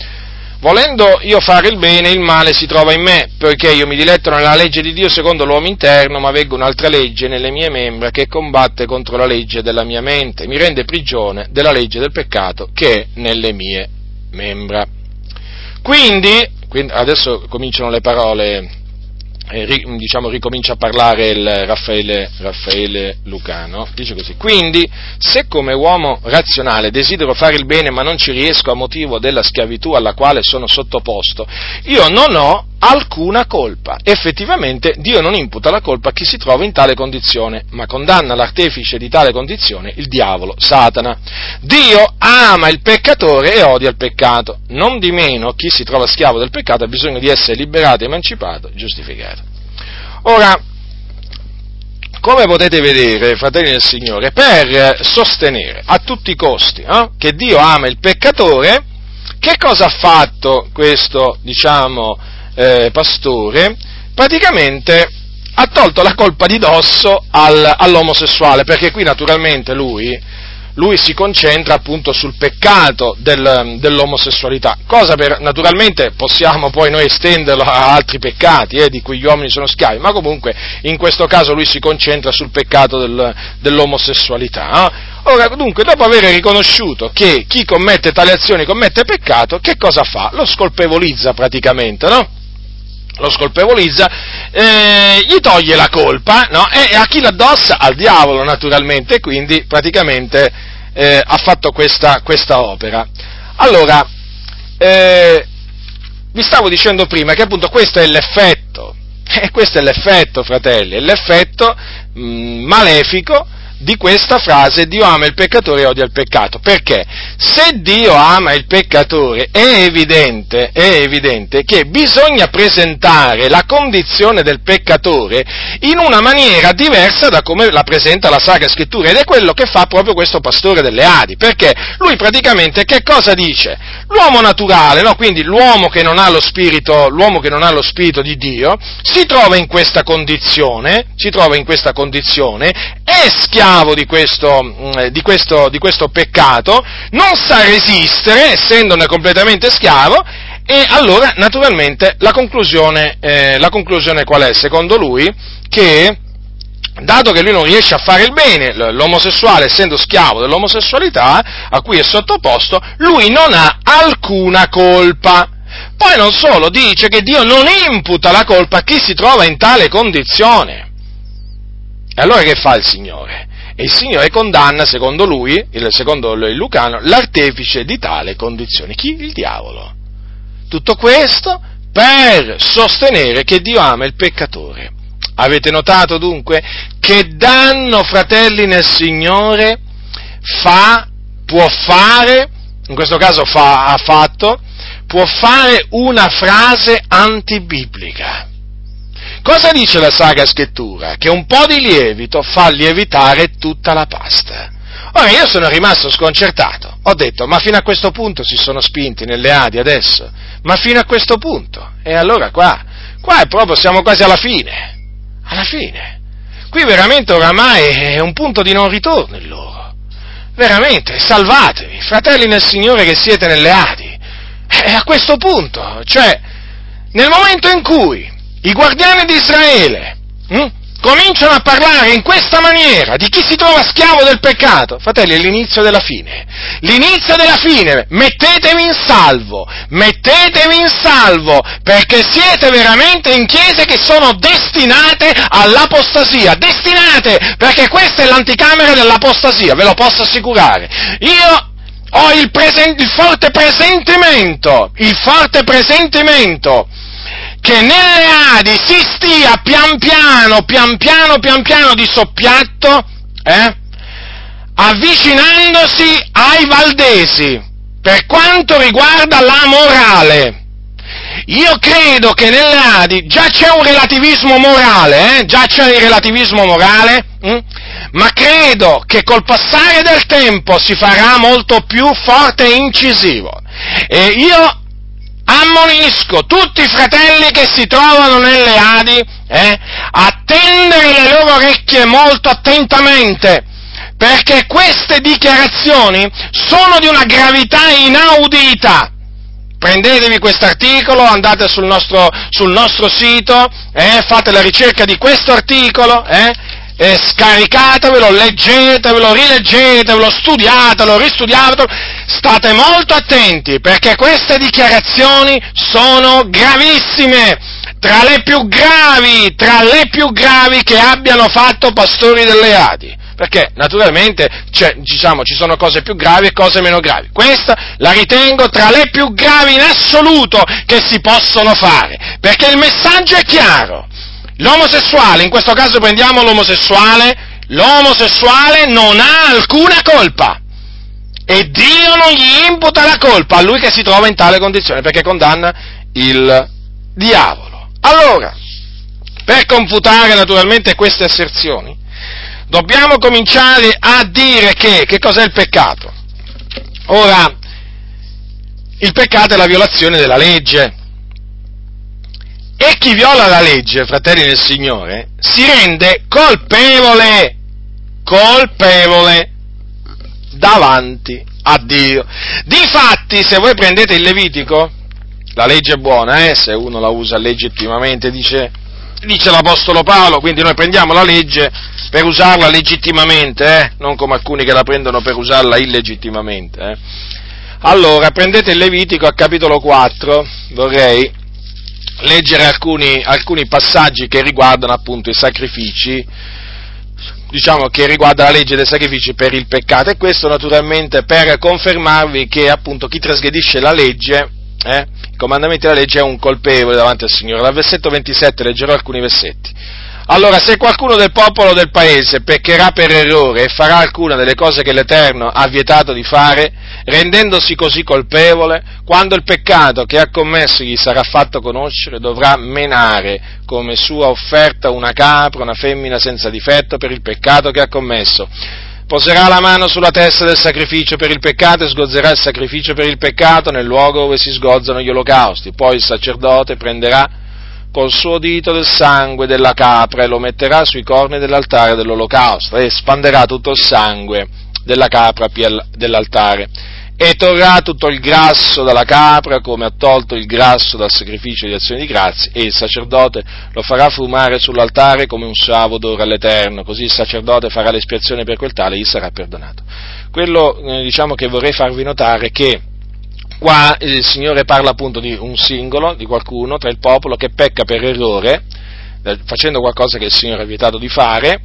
volendo io fare il bene, il male si trova in me, poiché io mi diletto nella legge di Dio secondo l'uomo interno, ma veggo un'altra legge nelle mie membra che combatte contro la legge della mia mente, mi rende prigione della legge del peccato che è nelle mie membra. Quindi, adesso cominciano le parole diciamo, ricomincia a parlare il Raffaele, Raffaele, Lucano, dice così, quindi se come uomo razionale desidero fare il bene ma non ci riesco a motivo della schiavitù alla quale sono sottoposto, io non ho alcuna colpa. Effettivamente Dio non imputa la colpa a chi si trova in tale condizione, ma condanna l'artefice di tale condizione, il diavolo, Satana. Dio ama il peccatore e odia il peccato. Non di meno chi si trova schiavo del peccato ha bisogno di essere liberato, emancipato, giustificato. Ora, come potete vedere, fratelli del Signore, per sostenere a tutti i costi eh, che Dio ama il peccatore, che cosa ha fatto questo, diciamo, eh, pastore, praticamente ha tolto la colpa di dosso al, all'omosessuale, perché qui naturalmente lui, lui, si concentra appunto sul peccato del, dell'omosessualità, cosa per, naturalmente possiamo poi noi estenderlo a altri peccati eh, di cui gli uomini sono schiavi, ma comunque in questo caso lui si concentra sul peccato del, dell'omosessualità. Eh? Ora, dunque, dopo aver riconosciuto che chi commette tali azioni commette peccato, che cosa fa? Lo scolpevolizza praticamente, no? Lo scolpevolizza, eh, gli toglie la colpa no? e a chi l'addossa? Al diavolo naturalmente, quindi praticamente eh, ha fatto questa, questa, opera. Allora, eh, vi stavo dicendo prima che appunto questo è l'effetto, e questo è l'effetto, fratelli, è l'effetto mh, mm, malefico di questa frase Dio ama il peccatore e odia il peccato. Perché? Se Dio ama il peccatore è evidente, è evidente che bisogna presentare la condizione del peccatore in una maniera diversa da come la presenta la Sacra Scrittura ed è quello che fa proprio questo pastore delle Adi. Perché lui praticamente che cosa dice? L'uomo naturale, no? quindi l'uomo che non ha lo spirito, l'uomo che non ha lo spirito di Dio, si trova in questa condizione, si trova in questa condizione, è schiavo schiavo di questo, mm, di, questo, di questo, peccato, non sa resistere, essendone completamente schiavo, e allora naturalmente la conclusione, eh, la conclusione qual è? Secondo lui che dato che lui non riesce a fare il bene, l'omosessuale essendo schiavo dell'omosessualità a cui è sottoposto, lui non ha alcuna colpa. Poi non solo, dice che Dio non imputa la colpa a chi si trova in tale condizione. E allora che fa il Signore? E il Signore condanna, secondo lui, secondo il Lucano, l'artefice di tale condizione. Chi? Il diavolo. Tutto questo per sostenere che Dio ama il peccatore. Avete notato dunque che danno, fratelli nel Signore, fa, può fare, in questo caso fa, ha fatto, può fare una frase antibiblica. Cosa dice la Sacra Scrittura? Che un po' di lievito fa lievitare tutta la pasta. Ora io sono rimasto sconcertato, ho detto, ma fino a questo punto si sono spinti nelle Adi adesso? Ma fino a questo punto? E allora qua, qua è proprio, siamo quasi alla fine, alla fine. Qui veramente oramai è un punto di non ritorno il loro. Veramente, salvatevi, fratelli nel Signore che siete nelle Adi. E a questo punto, cioè, nel momento in cui i guardiani di Israele hm, cominciano a parlare in questa maniera di chi si trova schiavo del peccato, fratelli, è l'inizio della fine. L'inizio della fine, mettetevi in salvo, mettetevi in salvo, perché siete veramente in chiese che sono destinate all'apostasia, destinate, perché questa è l'anticamera dell'apostasia, ve lo posso assicurare. Io ho il, presen- il forte presentimento, il forte presentimento che nelle Adi si stia pian piano, pian piano, pian piano di soppiatto, eh, avvicinandosi ai valdesi per quanto riguarda la morale. Io credo che nelle Adi già c'è un relativismo morale, eh? già c'è il relativismo morale, hm? ma credo che col passare del tempo si farà molto più forte e incisivo. E io ammonisco tutti i fratelli che si trovano nelle Adi eh, a tendere le loro orecchie molto attentamente, perché queste dichiarazioni sono di una gravità inaudita. Prendetevi questo articolo, andate sul nostro, sul nostro sito, eh, fate la ricerca di questo articolo, eh, eh, scaricatevelo, leggetevelo, rileggetevelo, studiatelo, ristudiatelo, state molto attenti perché queste dichiarazioni sono gravissime, tra le più gravi, tra le più gravi che abbiano fatto pastori delle Adi perché naturalmente diciamo, ci sono cose più gravi e cose meno gravi. Questa la ritengo tra le più gravi in assoluto che si possono fare, perché il messaggio è chiaro. L'omosessuale, in questo caso prendiamo l'omosessuale, l'omosessuale non ha alcuna colpa. E Dio non gli imputa la colpa a lui che si trova in tale condizione, perché condanna il diavolo. Allora, per confutare naturalmente queste asserzioni, dobbiamo cominciare a dire che, che cos'è il peccato? Ora, il peccato è la violazione della legge. Chi viola la legge, fratelli del Signore, si rende colpevole, colpevole davanti a Dio. Difatti, se voi prendete il Levitico, la legge è buona, eh, se uno la usa legittimamente, dice, dice l'Apostolo Paolo, quindi noi prendiamo la legge per usarla legittimamente, eh, non come alcuni che la prendono per usarla illegittimamente. Eh. Allora, prendete il Levitico a capitolo 4, vorrei leggere alcuni, alcuni passaggi che riguardano appunto i sacrifici, diciamo che riguarda la legge dei sacrifici per il peccato e questo naturalmente per confermarvi che appunto chi trasgredisce la legge, eh, i comandamenti della legge è un colpevole davanti al Signore. Dal versetto 27 leggerò alcuni versetti. Allora, se qualcuno del popolo del paese peccherà per errore e farà alcuna delle cose che l'Eterno ha vietato di fare, rendendosi così colpevole, quando il peccato che ha commesso gli sarà fatto conoscere, dovrà menare come sua offerta una capra, una femmina senza difetto per il peccato che ha commesso. Poserà la mano sulla testa del sacrificio per il peccato e sgozzerà il sacrificio per il peccato nel luogo dove si sgozzano gli olocausti. Poi il sacerdote prenderà col suo dito del sangue della capra e lo metterà sui corni dell'altare dell'olocausto e spanderà tutto il sangue della capra dell'altare e torrà tutto il grasso dalla capra come ha tolto il grasso dal sacrificio di azione di grazie e il sacerdote lo farà fumare sull'altare come un savo d'oro all'Eterno, così il sacerdote farà l'espiazione per quel tale e gli sarà perdonato. Quello eh, diciamo che vorrei farvi notare è che Qua il Signore parla appunto di un singolo, di qualcuno tra il popolo che pecca per errore, eh, facendo qualcosa che il Signore ha vietato di fare,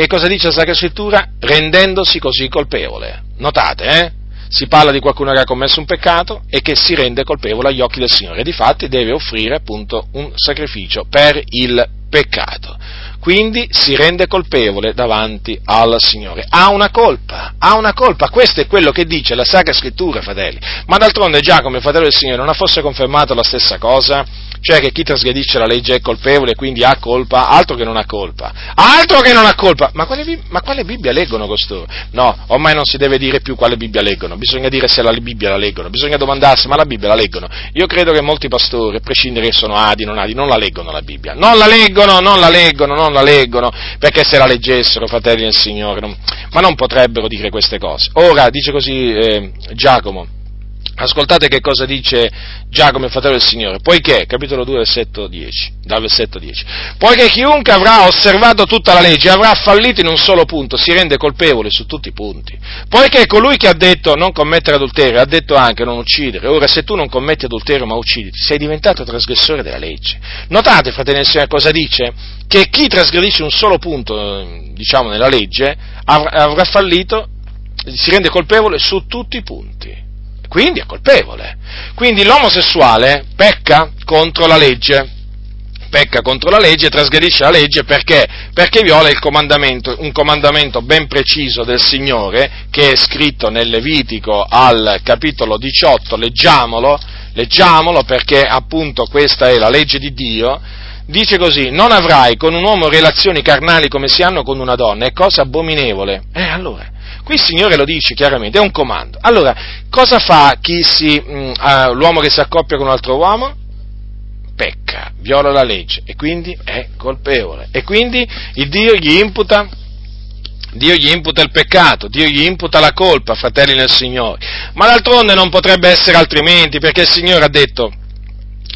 e cosa dice la Sacra Scrittura? Rendendosi così colpevole. Notate, eh? Si parla di qualcuno che ha commesso un peccato e che si rende colpevole agli occhi del Signore. Difatti deve offrire appunto un sacrificio per il peccato quindi si rende colpevole davanti al Signore. Ha una colpa, ha una colpa, questo è quello che dice la Sacra Scrittura, fratelli. Ma d'altronde Giacomo, fratello del Signore, non ha forse confermato la stessa cosa? Cioè che chi trasgredisce la legge è colpevole, quindi ha colpa, altro che non ha colpa, altro che non ha colpa. Ma quale, ma quale Bibbia leggono costoro? No, ormai non si deve dire più quale Bibbia leggono, bisogna dire se la Bibbia la leggono, bisogna domandarsi, ma la Bibbia la leggono? Io credo che molti pastori, a prescindere che sono adi, non adi, non la leggono la Bibbia, non la leggono, non la leggono, non la leggono, perché se la leggessero, fratelli del Signore, non, ma non potrebbero dire queste cose. Ora, dice così eh, Giacomo, Ascoltate che cosa dice Giacomo, fratello del Signore, poiché, capitolo 2, versetto 10, dal versetto 10, poiché chiunque avrà osservato tutta la legge avrà fallito in un solo punto, si rende colpevole su tutti i punti. Poiché colui che ha detto non commettere adulterio ha detto anche non uccidere, ora se tu non commetti adulterio ma uccidi, sei diventato trasgressore della legge. Notate, fratello del Signore, cosa dice? Che chi trasgredisce un solo punto, diciamo, nella legge, avrà fallito, si rende colpevole su tutti i punti quindi è colpevole. Quindi l'omosessuale pecca contro la legge, pecca contro la legge, trasgredisce la legge perché? Perché viola comandamento, un comandamento ben preciso del Signore che è scritto nel Levitico al capitolo 18, leggiamolo, leggiamolo perché appunto questa è la legge di Dio, dice così, non avrai con un uomo relazioni carnali come si hanno con una donna, è cosa abominevole. Eh allora, Qui il Signore lo dice chiaramente, è un comando. Allora, cosa fa si, mh, mm, l'uomo che si accoppia con un altro uomo? Pecca, viola la legge e quindi è colpevole. E quindi il Dio gli imputa Dio gli imputa il peccato, Dio gli imputa la colpa, fratelli nel Signore. Ma d'altronde non potrebbe essere altrimenti, perché il Signore ha detto,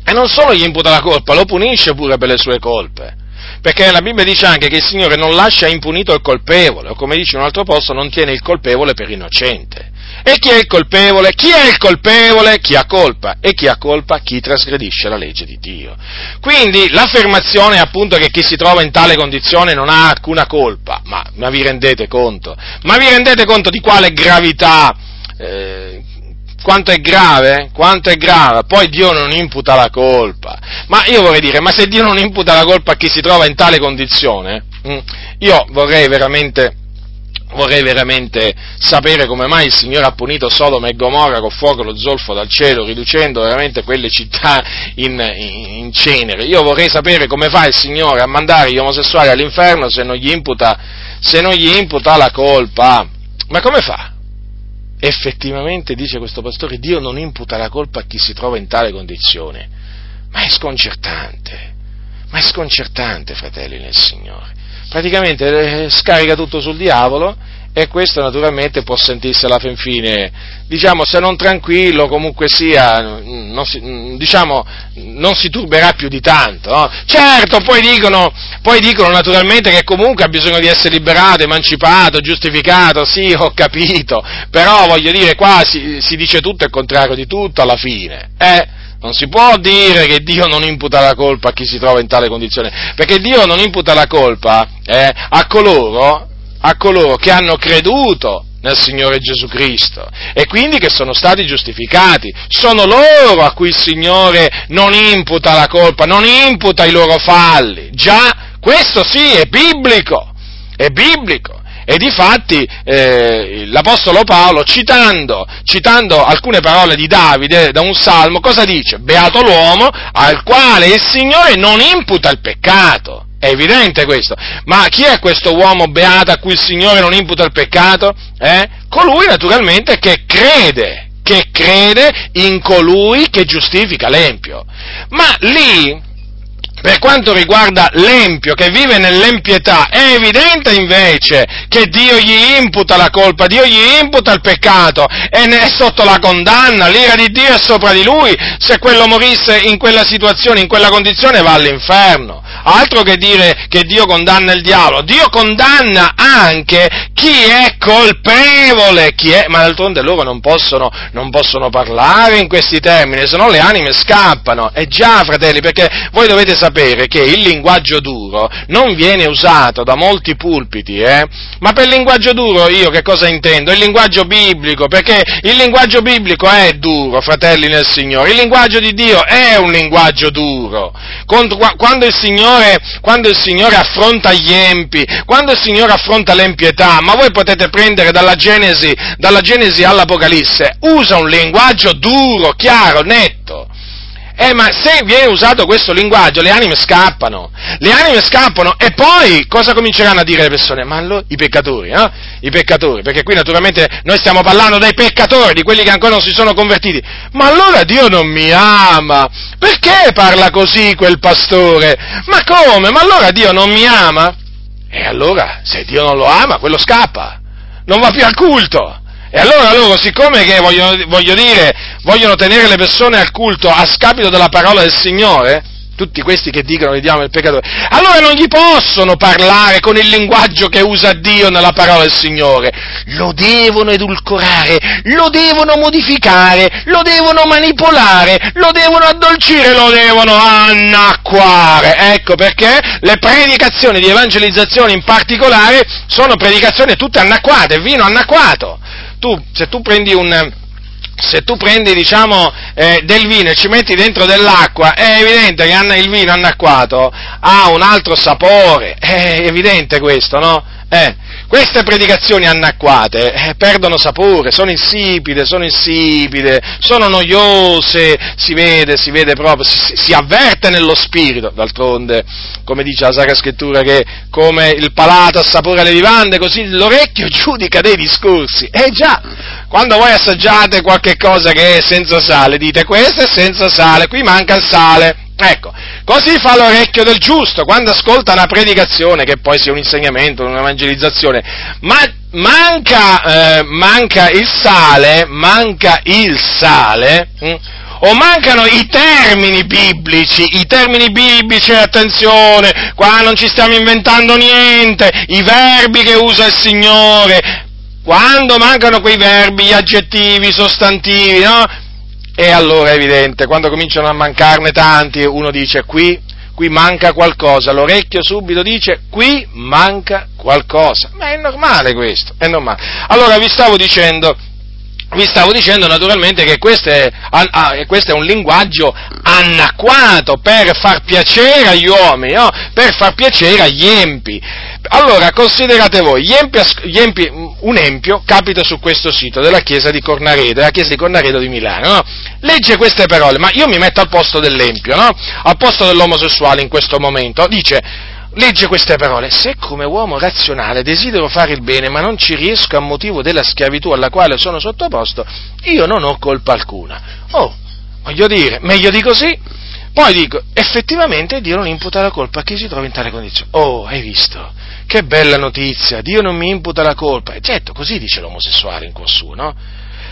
e non solo gli imputa la colpa, lo punisce pure per le sue colpe. Perché la Bibbia dice anche che il Signore non lascia impunito il colpevole, o come dice in un altro posto, non tiene il colpevole per innocente. E chi è il colpevole? Chi è il colpevole? Chi ha colpa. E chi ha colpa? Chi trasgredisce la legge di Dio. Quindi l'affermazione appunto che chi si trova in tale condizione non ha alcuna colpa, ma, ma vi rendete conto? Ma vi rendete conto di quale gravità? Eh, quanto è grave? Quanto è grave? Poi Dio non imputa la colpa. Ma io vorrei dire, ma se Dio non imputa la colpa a chi si trova in tale condizione, mm, io vorrei veramente vorrei veramente sapere come mai il Signore ha punito Sodoma e Gomorra con fuoco e lo zolfo dal cielo, riducendo veramente quelle città in, in, in, cenere. Io vorrei sapere come fa il Signore a mandare gli omosessuali all'inferno se non gli imputa, non gli imputa la colpa. Ma come fa? Effettivamente, dice questo pastore, Dio non imputa la colpa a chi si trova in tale condizione. Ma è sconcertante. Ma è sconcertante, fratelli nel Signore praticamente eh, scarica tutto sul diavolo e questo naturalmente può sentirsi alla fin fine, diciamo, se non tranquillo, comunque sia, non si, diciamo, non si turberà più di tanto. No? Certo, poi dicono, poi dicono naturalmente che comunque ha bisogno di essere liberato, emancipato, giustificato, sì, ho capito, però voglio dire, qua si, si dice tutto il contrario di tutto alla fine. Eh? Non si può dire che Dio non imputa la colpa a chi si trova in tale condizione, perché Dio non imputa la colpa eh, a, coloro, a coloro che hanno creduto nel Signore Gesù Cristo e quindi che sono stati giustificati. Sono loro a cui il Signore non imputa la colpa, non imputa i loro falli. Già, questo sì, è biblico, è biblico. E difatti eh, l'Apostolo Paolo, citando, citando, alcune parole di Davide da un salmo, cosa dice? Beato l'uomo al quale il Signore non imputa il peccato. È evidente questo. Ma chi è questo uomo beato a cui il Signore non imputa il peccato? Eh? Colui naturalmente che crede, che crede in colui che giustifica l'empio. Ma lì, per quanto riguarda l'empio che vive nell'empietà, è evidente invece che Dio gli imputa la colpa, Dio gli imputa il peccato e ne è sotto la condanna, l'ira di Dio è sopra di lui, se quello morisse in quella situazione, in quella condizione va all'inferno. Altro che dire che Dio condanna il diavolo, Dio condanna anche chi è colpevole, chi è, ma d'altronde loro non possono, non possono parlare in questi termini, se no le anime scappano. E già, fratelli, perché voi dovete sapere che il linguaggio duro non viene usato da molti pulpiti, eh? ma per linguaggio duro io che cosa intendo? Il linguaggio biblico, perché il linguaggio biblico è duro, fratelli nel Signore, il linguaggio di Dio è un linguaggio duro. Quando il Signore, quando il Signore affronta gli empi, quando il Signore affronta l'empietà, ma voi potete prendere dalla Genesi, dalla Genesi all'Apocalisse, usa un linguaggio duro, chiaro, netto. Eh, ma se viene usato questo linguaggio, le anime scappano, le anime scappano e poi cosa cominceranno a dire le persone? Ma allora, i peccatori, eh? I peccatori, perché qui naturalmente noi stiamo parlando dei peccatori, di quelli che ancora non si sono convertiti. Ma allora Dio non mi ama, perché parla così quel pastore? Ma come? Ma allora Dio non mi ama? E allora, se Dio non lo ama, quello scappa, non va più al culto. E allora loro, siccome che vogliono, voglio dire, vogliono tenere le persone al culto a scapito della parola del Signore, tutti questi che dicono ama il peccatore, allora non gli possono parlare con il linguaggio che usa Dio nella parola del Signore, lo devono edulcorare, lo devono modificare, lo devono manipolare, lo devono addolcire, lo devono annacquare. Ecco perché le predicazioni di evangelizzazione in particolare sono predicazioni tutte annacquate, vino annacquato tu, se tu prendi un, se tu prendi diciamo, eh, del vino e ci metti dentro dell'acqua, è evidente che il vino annacquato ha un altro sapore, è evidente questo, no? Eh, queste predicazioni annacquate eh, perdono sapore, sono insipide, sono insipide, sono noiose, si vede, si vede proprio, si, si avverte nello spirito, d'altronde, come dice la Sacra Scrittura, che come il palato assapora le vivande, così l'orecchio giudica dei discorsi. Eh già, quando voi assaggiate qualche cosa che è senza sale, dite questo è senza sale, qui manca il sale. Ecco, così fa l'orecchio del giusto quando ascolta una predicazione, che poi sia un insegnamento, un'evangelizzazione, ma manca, eh, manca il sale, manca il sale, hm? o mancano i termini biblici, i termini biblici, attenzione, qua non ci stiamo inventando niente, i verbi che usa il Signore, quando mancano quei verbi, gli aggettivi, i sostantivi, no? E allora è evidente, quando cominciano a mancarne tanti, uno dice qui, qui manca qualcosa, l'orecchio subito dice qui manca qualcosa. Ma è normale questo, è normale. Allora vi stavo dicendo, vi stavo dicendo naturalmente che questo è, questo è, un linguaggio anacquato per far piacere agli uomini, no? per far piacere agli empi. Allora, considerate voi, gli empi, gli empi, un empio capita su questo sito della chiesa di Cornaredo, della chiesa di Cornaredo di Milano, no? legge queste parole, ma io mi metto al posto dell'empio, no? al posto dell'omosessuale in questo momento, dice, legge queste parole, se come uomo razionale desidero fare il bene ma non ci riesco a motivo della schiavitù alla quale sono sottoposto, io non ho colpa alcuna. Oh, voglio dire, meglio di così. Poi dico, effettivamente Dio non imputa la colpa a chi si trova in tale condizione. Oh, hai visto? Che bella notizia, Dio non mi imputa la colpa. E certo, così dice l'omosessuale in cuor suo, no?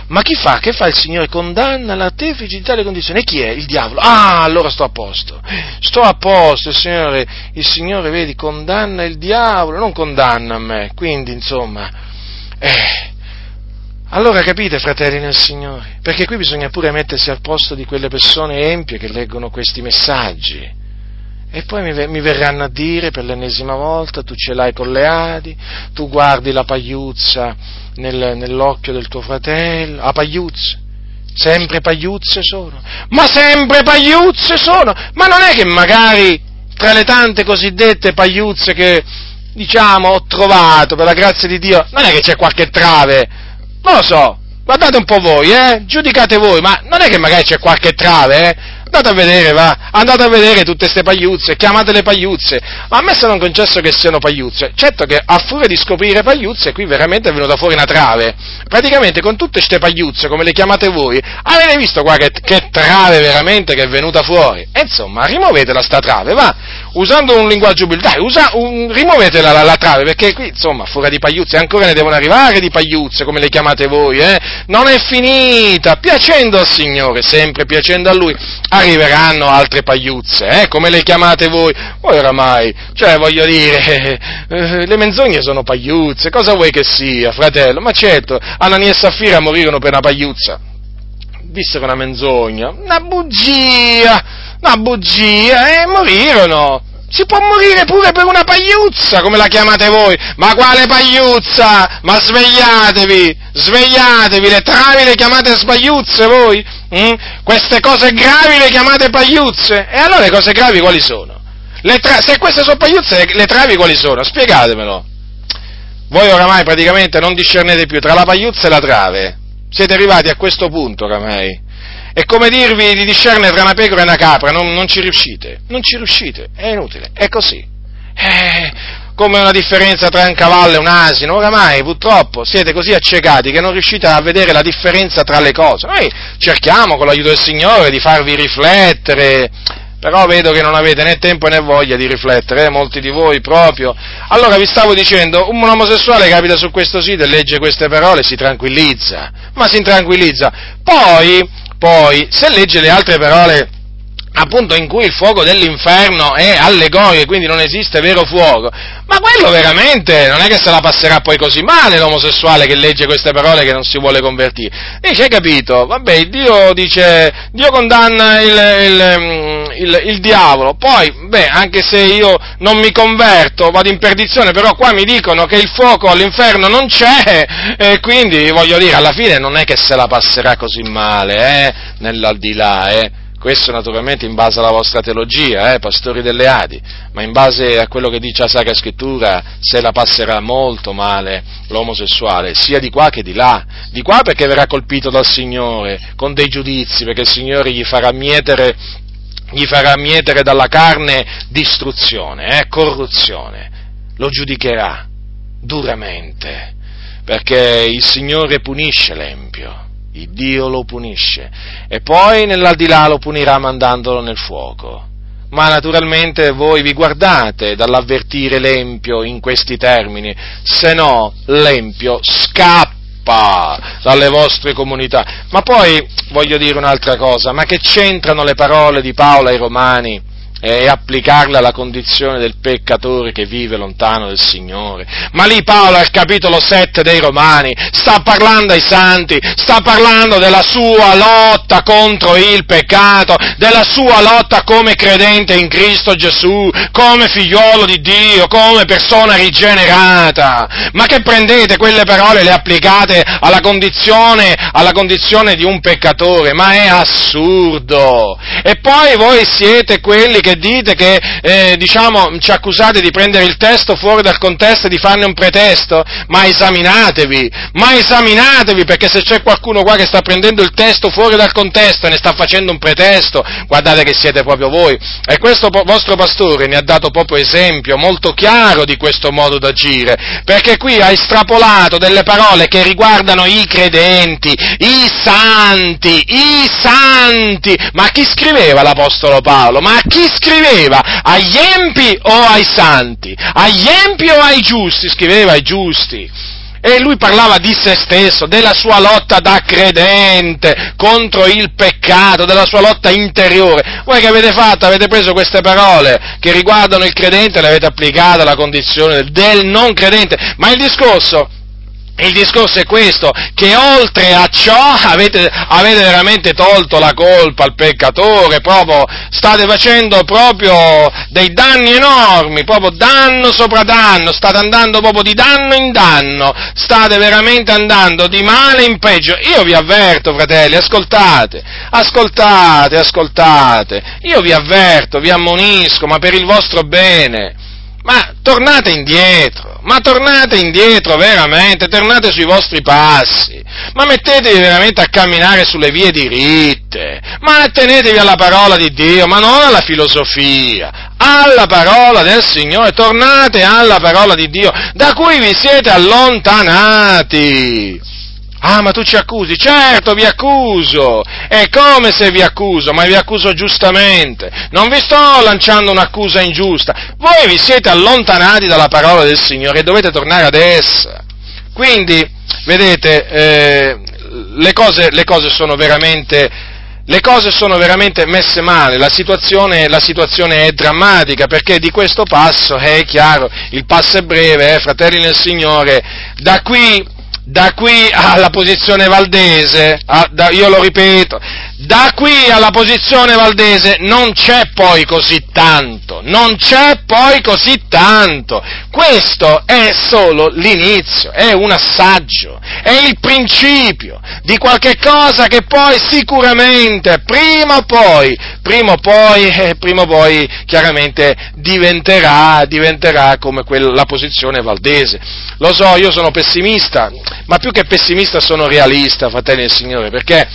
Ma chi fa? Che fa il Signore? Condanna l'artefice di tale condizione. E chi è? Il diavolo. Ah, allora sto a posto. Sto a posto, il Signore, il Signore, vedi, condanna il diavolo, non condanna me. Quindi, insomma, eh, allora capite, fratelli nel Signore, perché qui bisogna pure mettersi al posto di quelle persone empie che leggono questi messaggi. E poi mi, verranno a dire per l'ennesima volta, tu ce l'hai con le Adi, tu guardi la pagliuzza nel, nell'occhio del tuo fratello, a pagliuzze, sempre pagliuzze sono, ma sempre pagliuzze sono, ma non è che magari tra le tante cosiddette pagliuzze che diciamo ho trovato per la grazia di Dio, non è che c'è qualche trave, non lo so, guardate un po' voi, eh, giudicate voi, ma non è che magari c'è qualche trave, eh, Andate a vedere, va, andate a vedere tutte queste pagliuzze, chiamatele pagliuzze, ma a me se non concesso che siano pagliuzze. Certo che a furia di scoprire pagliuzze qui veramente è venuta fuori una trave. Praticamente con tutte queste pagliuzze, come le chiamate voi, avete visto qua che, che trave veramente che è venuta fuori. E insomma, rimuovetela sta trave, va, usando un linguaggio umile, dai, usa, un, rimuovetela la, la, trave, perché qui, insomma, fuori di pagliuzze, ancora ne devono arrivare di pagliuzze, come le chiamate voi, eh? Non è finita, piacendo al Signore, sempre piacendo a Lui arriveranno altre pagliuzze, eh, come le chiamate voi. Voi oramai, cioè voglio dire, eh, le menzogne sono pagliuzze, cosa vuoi che sia, fratello? Ma certo, Anania e Saffira morirono per una pagliuzza. È una menzogna, una bugia, una bugia, e morirono. Si può morire pure per una pagliuzza, come la chiamate voi. Ma quale pagliuzza? Ma svegliatevi, svegliatevi, le travi le chiamate sbagliuzze voi? Mm? Queste cose gravi le chiamate pagliuzze? E allora le cose gravi quali sono? Tra- se queste sono pagliuzze, le travi quali sono? Spiegatemelo. Voi oramai praticamente non discernete più tra la pagliuzza e la trave. Siete arrivati a questo punto oramai. È come dirvi di discernere tra una pecora e una capra, non, non ci riuscite, non ci riuscite, è inutile, è così. Eh, come una differenza tra un cavallo e un asino, oramai purtroppo siete così accecati che non riuscite a vedere la differenza tra le cose. Noi cerchiamo con l'aiuto del Signore di farvi riflettere, però vedo che non avete né tempo né voglia di riflettere, eh, molti di voi proprio. Allora vi stavo dicendo, un omosessuale capita su questo sito e legge queste parole si tranquillizza, ma si tranquillizza. Poi poi, se legge le altre parole appunto in cui il fuoco dell'inferno è allegorico, quindi non esiste vero fuoco, ma quello veramente non è che se la passerà poi così male l'omosessuale che legge queste parole che non si vuole convertire. Dice, hai capito? Vabbè, Dio dice, Dio condanna il, il, il, il, diavolo, poi, beh, anche se io non mi converto, vado in perdizione, però qua mi dicono che il fuoco all'inferno non c'è, e quindi voglio dire, alla fine non è che se la passerà così male, eh, nell'aldilà, eh questo naturalmente in base alla vostra teologia, eh, pastori delle Adi, ma in base a quello che dice la Sacra Scrittura se la passerà molto male l'omosessuale, sia di qua che di là. Di qua perché verrà colpito dal Signore con dei giudizi, perché il Signore gli farà mietere, gli farà mietere dalla carne distruzione, eh, corruzione. Lo giudicherà duramente, perché il Signore punisce l'empio il Dio lo punisce e poi nell'aldilà lo punirà mandandolo nel fuoco. Ma naturalmente voi vi guardate dall'avvertire l'empio in questi termini, se no l'empio scappa dalle vostre comunità. Ma poi voglio dire un'altra cosa, ma che c'entrano le parole di Paolo ai Romani? E applicarle alla condizione del peccatore che vive lontano del Signore. Ma lì Paolo al capitolo 7 dei Romani sta parlando ai santi, sta parlando della sua lotta contro il peccato, della sua lotta come credente in Cristo Gesù, come figliolo di Dio, come persona rigenerata. Ma che prendete quelle parole e le applicate alla condizione, alla condizione di un peccatore? Ma è assurdo. E poi voi siete quelli che che dite che, eh, diciamo, ci accusate di prendere il testo fuori dal contesto e di farne un pretesto, ma esaminatevi, ma esaminatevi, perché se c'è qualcuno qua che sta prendendo il testo fuori dal contesto e ne sta facendo un pretesto, guardate che siete proprio voi. E questo vostro pastore ne ha dato proprio esempio molto chiaro di questo modo d'agire, perché qui ha estrapolato delle parole che riguardano i credenti, i santi, i santi. Ma chi scriveva l'Apostolo Paolo? Ma chi scriveva agli empi o ai santi? Agli empi o ai giusti? Scriveva ai giusti. E lui parlava di se stesso, della sua lotta da credente contro il peccato, della sua lotta interiore. Voi che avete fatto? Avete preso queste parole che riguardano il credente e le avete applicate alla condizione del non credente. Ma il discorso il discorso è questo, che oltre a ciò avete, avete, veramente tolto la colpa al peccatore, proprio, state facendo proprio dei danni enormi, proprio danno sopra danno, state andando proprio di danno in danno, state veramente andando di male in peggio. Io vi avverto, fratelli, ascoltate, ascoltate, ascoltate, io vi avverto, vi ammonisco, ma per il vostro bene, ma tornate indietro ma tornate indietro veramente, tornate sui vostri passi, ma mettetevi veramente a camminare sulle vie diritte, ma attenetevi alla parola di Dio, ma non alla filosofia, alla parola del Signore, tornate alla parola di Dio, da cui vi siete allontanati. Ah, ma tu ci accusi? Certo, vi accuso! È come se vi accuso, ma vi accuso giustamente. Non vi sto lanciando un'accusa ingiusta. Voi vi siete allontanati dalla parola del Signore e dovete tornare ad essa. Quindi, vedete, eh, le, cose, le, cose sono veramente... Le cose sono veramente messe male, la situazione, la situazione, è drammatica perché di questo passo è chiaro, il passo è breve, eh, fratelli nel Signore, da qui da qui alla posizione valdese, a, da, io lo ripeto, da qui alla posizione valdese non c'è poi così tanto, non c'è poi così tanto. Questo è solo l'inizio, è un assaggio, è il principio di qualche cosa che poi sicuramente, prima o poi, prima o poi, eh, prima o poi chiaramente diventerà, diventerà come quella, la posizione valdese. Lo so, io sono pessimista, ma più che pessimista sono realista, fratelli del Signore, perché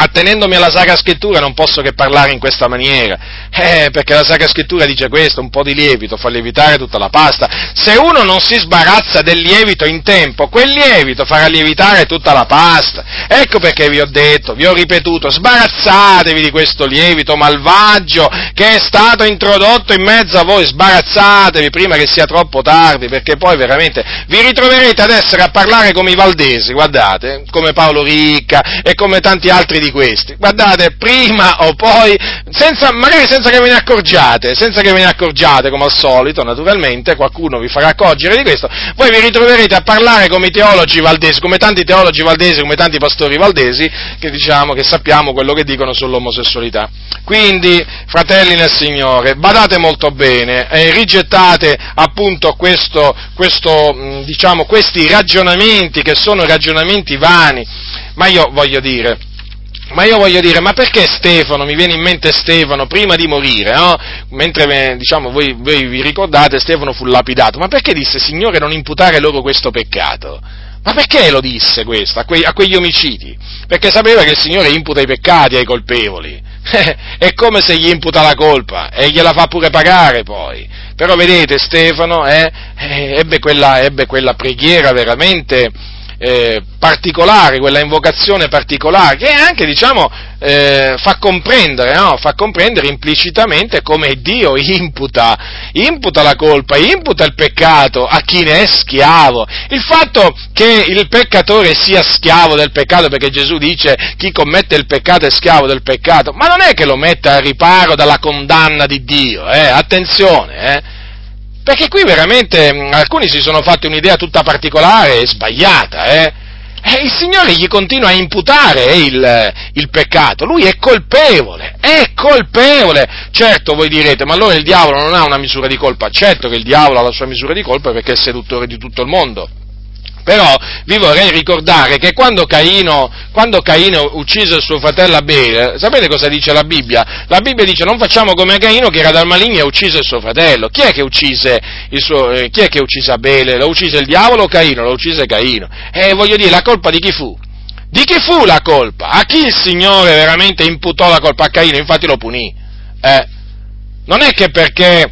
attenendomi alla Sacra Scrittura non posso che parlare in questa maniera, eh, perché la Sacra Scrittura dice questo, un po' di lievito fa lievitare tutta la pasta. Se uno non si sbarazza del lievito in tempo, quel lievito farà lievitare tutta la pasta. Ecco perché vi ho detto, vi ho ripetuto, sbarazzatevi di questo lievito malvagio che è stato introdotto in mezzo a voi, sbarazzatevi prima che sia troppo tardi, perché poi veramente vi ritroverete ad essere a parlare come i valdesi, guardate, come Paolo Ricca e come tanti altri di di questi. Guardate, prima o poi, senza, magari senza che ve ne accorgiate, senza che ve ne accorgiate, come al solito, naturalmente, qualcuno vi farà accorgere di questo, voi vi ritroverete a parlare come i teologi valdesi, come tanti teologi valdesi, come tanti pastori valdesi, che diciamo, che sappiamo quello che dicono sull'omosessualità. Quindi, fratelli nel Signore, badate molto bene e rigettate appunto questo, questo, diciamo, questi ragionamenti che sono ragionamenti vani, ma io voglio dire, ma io voglio dire, ma perché Stefano, mi viene in mente Stefano, prima di morire, no? mentre diciamo, voi, voi, vi ricordate, Stefano fu lapidato, ma perché disse, Signore, non imputare loro questo peccato? Ma perché lo disse questo a, quei, a quegli omicidi? Perché sapeva che il Signore imputa i peccati ai colpevoli. È come se gli imputa la colpa e gliela fa pure pagare poi. Però vedete, Stefano eh, ebbe, quella, ebbe quella preghiera veramente eh, particolare, quella invocazione particolare, che anche, diciamo, eh, fa, comprendere, no? fa comprendere implicitamente come Dio imputa, imputa la colpa, imputa il peccato a chi ne è schiavo. Il fatto che il peccatore sia schiavo del peccato, perché Gesù dice chi commette il peccato è schiavo del peccato, ma non è che lo metta a riparo dalla condanna di Dio, eh? attenzione, eh? Perché qui veramente mh, alcuni si sono fatti un'idea tutta particolare e sbagliata, eh? E il Signore gli continua a imputare il, il, peccato, lui è colpevole, è colpevole. Certo, voi direte, ma allora il diavolo non ha una misura di colpa. Certo che il diavolo ha la sua misura di colpa perché è seduttore di tutto il mondo. Però vi vorrei ricordare che quando Caino, quando Caino uccise il suo fratello Abele, sapete cosa dice la Bibbia? La Bibbia dice non facciamo come Caino che era dal maligno e uccise il suo fratello. Chi è che uccise, suo, eh, chi è che uccise Abele? Lo uccise il diavolo o Caino? Lo uccise Caino. E voglio dire, la colpa di chi fu? Di chi fu la colpa? A chi il Signore veramente imputò la colpa a Caino? Infatti lo punì. Eh? Non è che perché,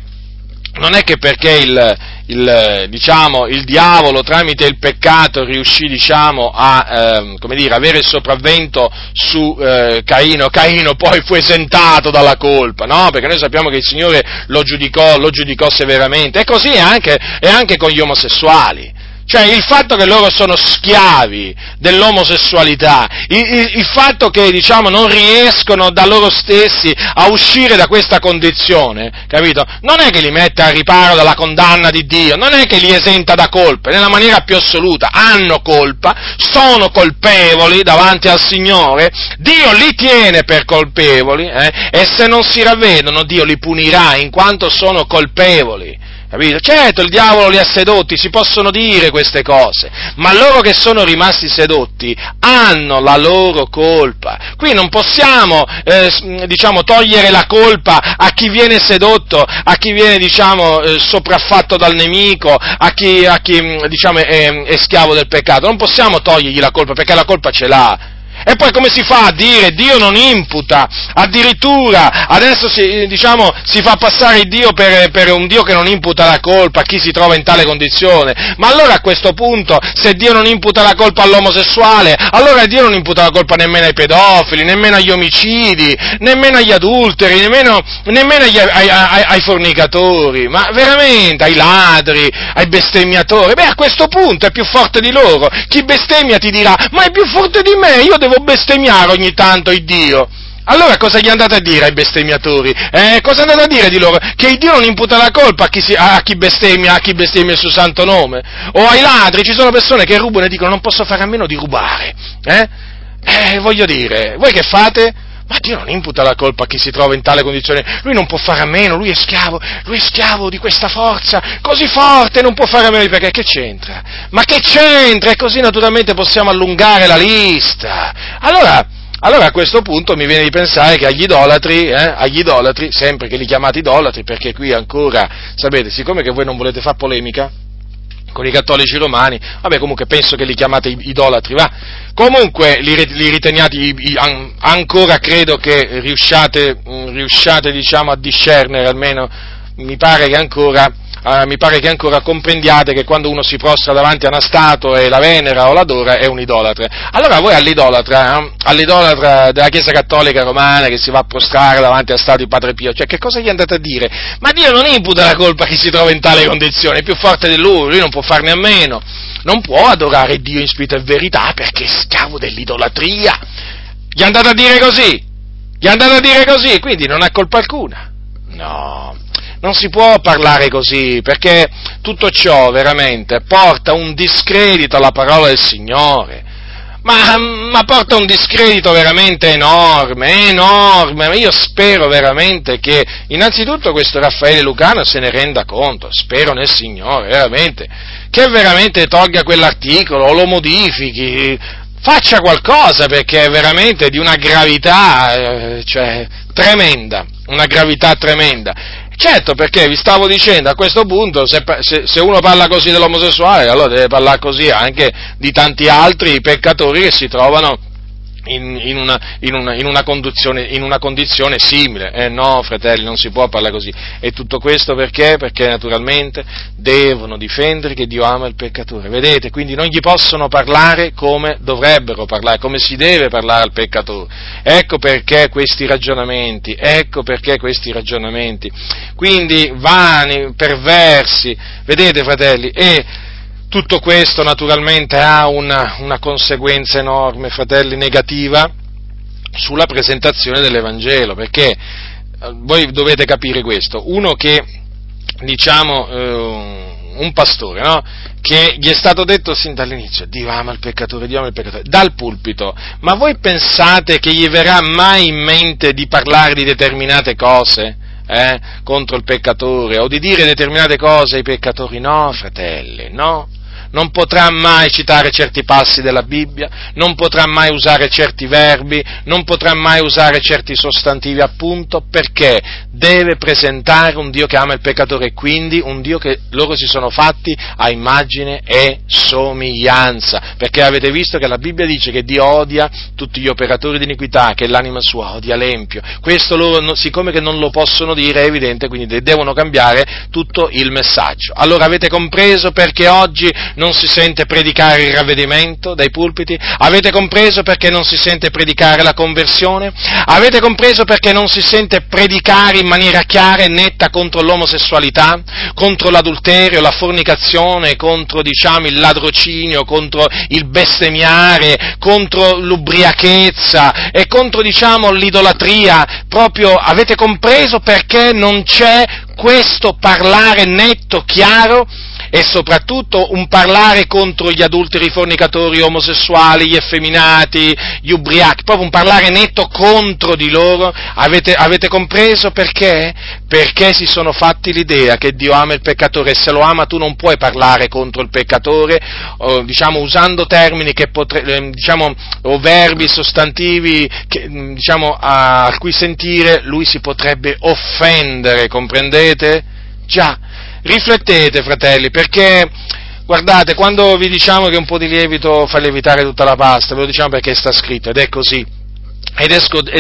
non è che perché il, il, diciamo, il diavolo tramite il peccato riuscì diciamo, a eh, dire, avere il sopravvento su eh, Caino, Caino poi fu esentato dalla colpa, no? perché noi sappiamo che il Signore lo giudicò, lo giudicò severamente, e così è anche, è anche con gli omosessuali. Cioè il fatto che loro sono schiavi dell'omosessualità, il, il, il, fatto che diciamo non riescono da loro stessi a uscire da questa condizione, capito? Non è che li mette a riparo dalla condanna di Dio, non è che li esenta da colpe, nella maniera più assoluta, hanno colpa, sono colpevoli davanti al Signore, Dio li tiene per colpevoli eh, e se non si ravvedono Dio li punirà in quanto sono colpevoli. Capito? Certo, il diavolo li ha sedotti, si possono dire queste cose, ma loro che sono rimasti sedotti hanno la loro colpa. Qui non possiamo, eh, diciamo, togliere la colpa a chi viene sedotto, a chi viene, diciamo, eh, sopraffatto dal nemico, a chi, a chi diciamo, è, è schiavo del peccato. Non possiamo togliergli la colpa perché la colpa ce l'ha e poi come si fa a dire Dio non imputa? Addirittura adesso si, diciamo, si fa passare Dio per, per, un Dio che non imputa la colpa a chi si trova in tale condizione. Ma allora a questo punto, se Dio non imputa la colpa all'omosessuale, allora Dio non imputa la colpa nemmeno ai pedofili, nemmeno agli omicidi, nemmeno agli adulteri, nemmeno, nemmeno agli, ai, ai, ai, fornicatori, ma veramente ai ladri, ai bestemmiatori. Beh, a questo punto è più forte di loro. Chi bestemmia ti dirà, ma è più forte di me, io devo devo bestemmiare ogni tanto il Dio. Allora cosa gli andate a dire ai bestemmiatori? Eh, cosa andate a dire di loro? Che il Dio non imputa la colpa a chi, si, a chi, bestemmia, a chi bestemmia il suo santo nome? O ai ladri, ci sono persone che rubano e dicono non posso fare a meno di rubare. Eh? Eh, voglio dire, voi che fate? Ma Dio non imputa la colpa a chi si trova in tale condizione, lui non può fare a meno, lui è schiavo, lui è schiavo di questa forza così forte, non può fare a meno perché che c'entra? Ma che c'entra? E così naturalmente possiamo allungare la lista. Allora, allora a questo punto mi viene di pensare che agli idolatri, eh, agli idolatri, sempre che li chiamate idolatri, perché qui ancora, sapete, siccome che voi non volete fare polemica, con i cattolici romani, vabbè comunque penso che li chiamate idolatri, va? Comunque li, li riteniate ancora credo che riusciate, riusciate diciamo, a discernere almeno, mi pare che ancora Uh, mi pare che ancora comprendiate che quando uno si prostra davanti a una statua e la venera o l'adora è un idolatra. Allora voi all'idolatra, eh, all'idolatra della Chiesa Cattolica Romana che si va a prostrare davanti a statua di Padre Pio, cioè che cosa gli andate a dire? Ma Dio non imputa la colpa a chi si trova in tale condizione, è più forte di lui, lui non può farne a meno, non può adorare Dio in spirito e verità perché è schiavo dell'idolatria. Gli andate a dire così? Gli andate a dire così, quindi non ha colpa alcuna. No, non si può parlare così, perché tutto ciò veramente porta un discredito alla parola del Signore. Ma, ma, porta un discredito veramente enorme, enorme. Io spero veramente che innanzitutto questo Raffaele Lucano se ne renda conto, spero nel Signore, veramente, che veramente tolga quell'articolo o lo modifichi, faccia qualcosa perché è veramente di una gravità eh, cioè, tremenda, una gravità tremenda. Certo, perché vi stavo dicendo, a questo punto, se, se, uno parla così dell'omosessuale, allora deve parlare così anche di tanti altri peccatori che si trovano in, in, una, in, una, in, una condizione simile. Eh no, fratelli, non si può parlare così. E tutto questo perché? Perché naturalmente devono difendere che Dio ama il peccatore. Vedete, quindi non gli possono parlare come dovrebbero parlare, come si deve parlare al peccatore. Ecco perché questi ragionamenti, ecco perché questi ragionamenti. Quindi vani, perversi, vedete fratelli, e tutto questo naturalmente ha una, una conseguenza enorme, fratelli, negativa sulla presentazione dell'Evangelo, perché eh, voi dovete capire questo, uno che, diciamo, eh, un pastore, no? che gli è stato detto sin dall'inizio, Dio ama il peccatore, Dio ama il peccatore, dal pulpito, ma voi pensate che gli verrà mai in mente di parlare di determinate cose? Eh, contro il peccatore o di dire determinate cose ai peccatori? No, fratelli, no non potrà mai citare certi passi della Bibbia, non potrà mai usare certi verbi, non potrà mai usare certi sostantivi appunto perché deve presentare un Dio che ama il peccatore e quindi un Dio che loro si sono fatti a immagine e somiglianza, perché avete visto che la Bibbia dice che Dio odia tutti gli operatori di iniquità, che l'anima sua odia l'empio. Questo loro, siccome che non lo possono dire, è evidente, quindi devono cambiare tutto il messaggio. Allora avete compreso perché oggi non si sente predicare il ravvedimento dai pulpiti? Avete compreso perché non si sente predicare la conversione? Avete compreso perché non si sente predicare in maniera chiara e netta contro l'omosessualità, contro l'adulterio, la fornicazione, contro diciamo, il ladrocinio, contro il bestemmiare, contro l'ubriachezza e contro diciamo, l'idolatria? Proprio avete compreso perché non c'è questo parlare netto, chiaro? E soprattutto un parlare contro gli adulteri, fornicatori, omosessuali, gli effeminati, gli ubriachi, proprio un parlare netto contro di loro. Avete, avete compreso perché? Perché si sono fatti l'idea che Dio ama il peccatore e se lo ama tu non puoi parlare contro il peccatore, o, diciamo usando termini che potre, eh, diciamo, o verbi, sostantivi, che, diciamo, a, a cui sentire lui si potrebbe offendere, comprendete? Già, Riflettete, fratelli, perché guardate, quando vi diciamo che un po' di lievito fa lievitare tutta la pasta, ve lo diciamo perché sta scritto ed è così. Ed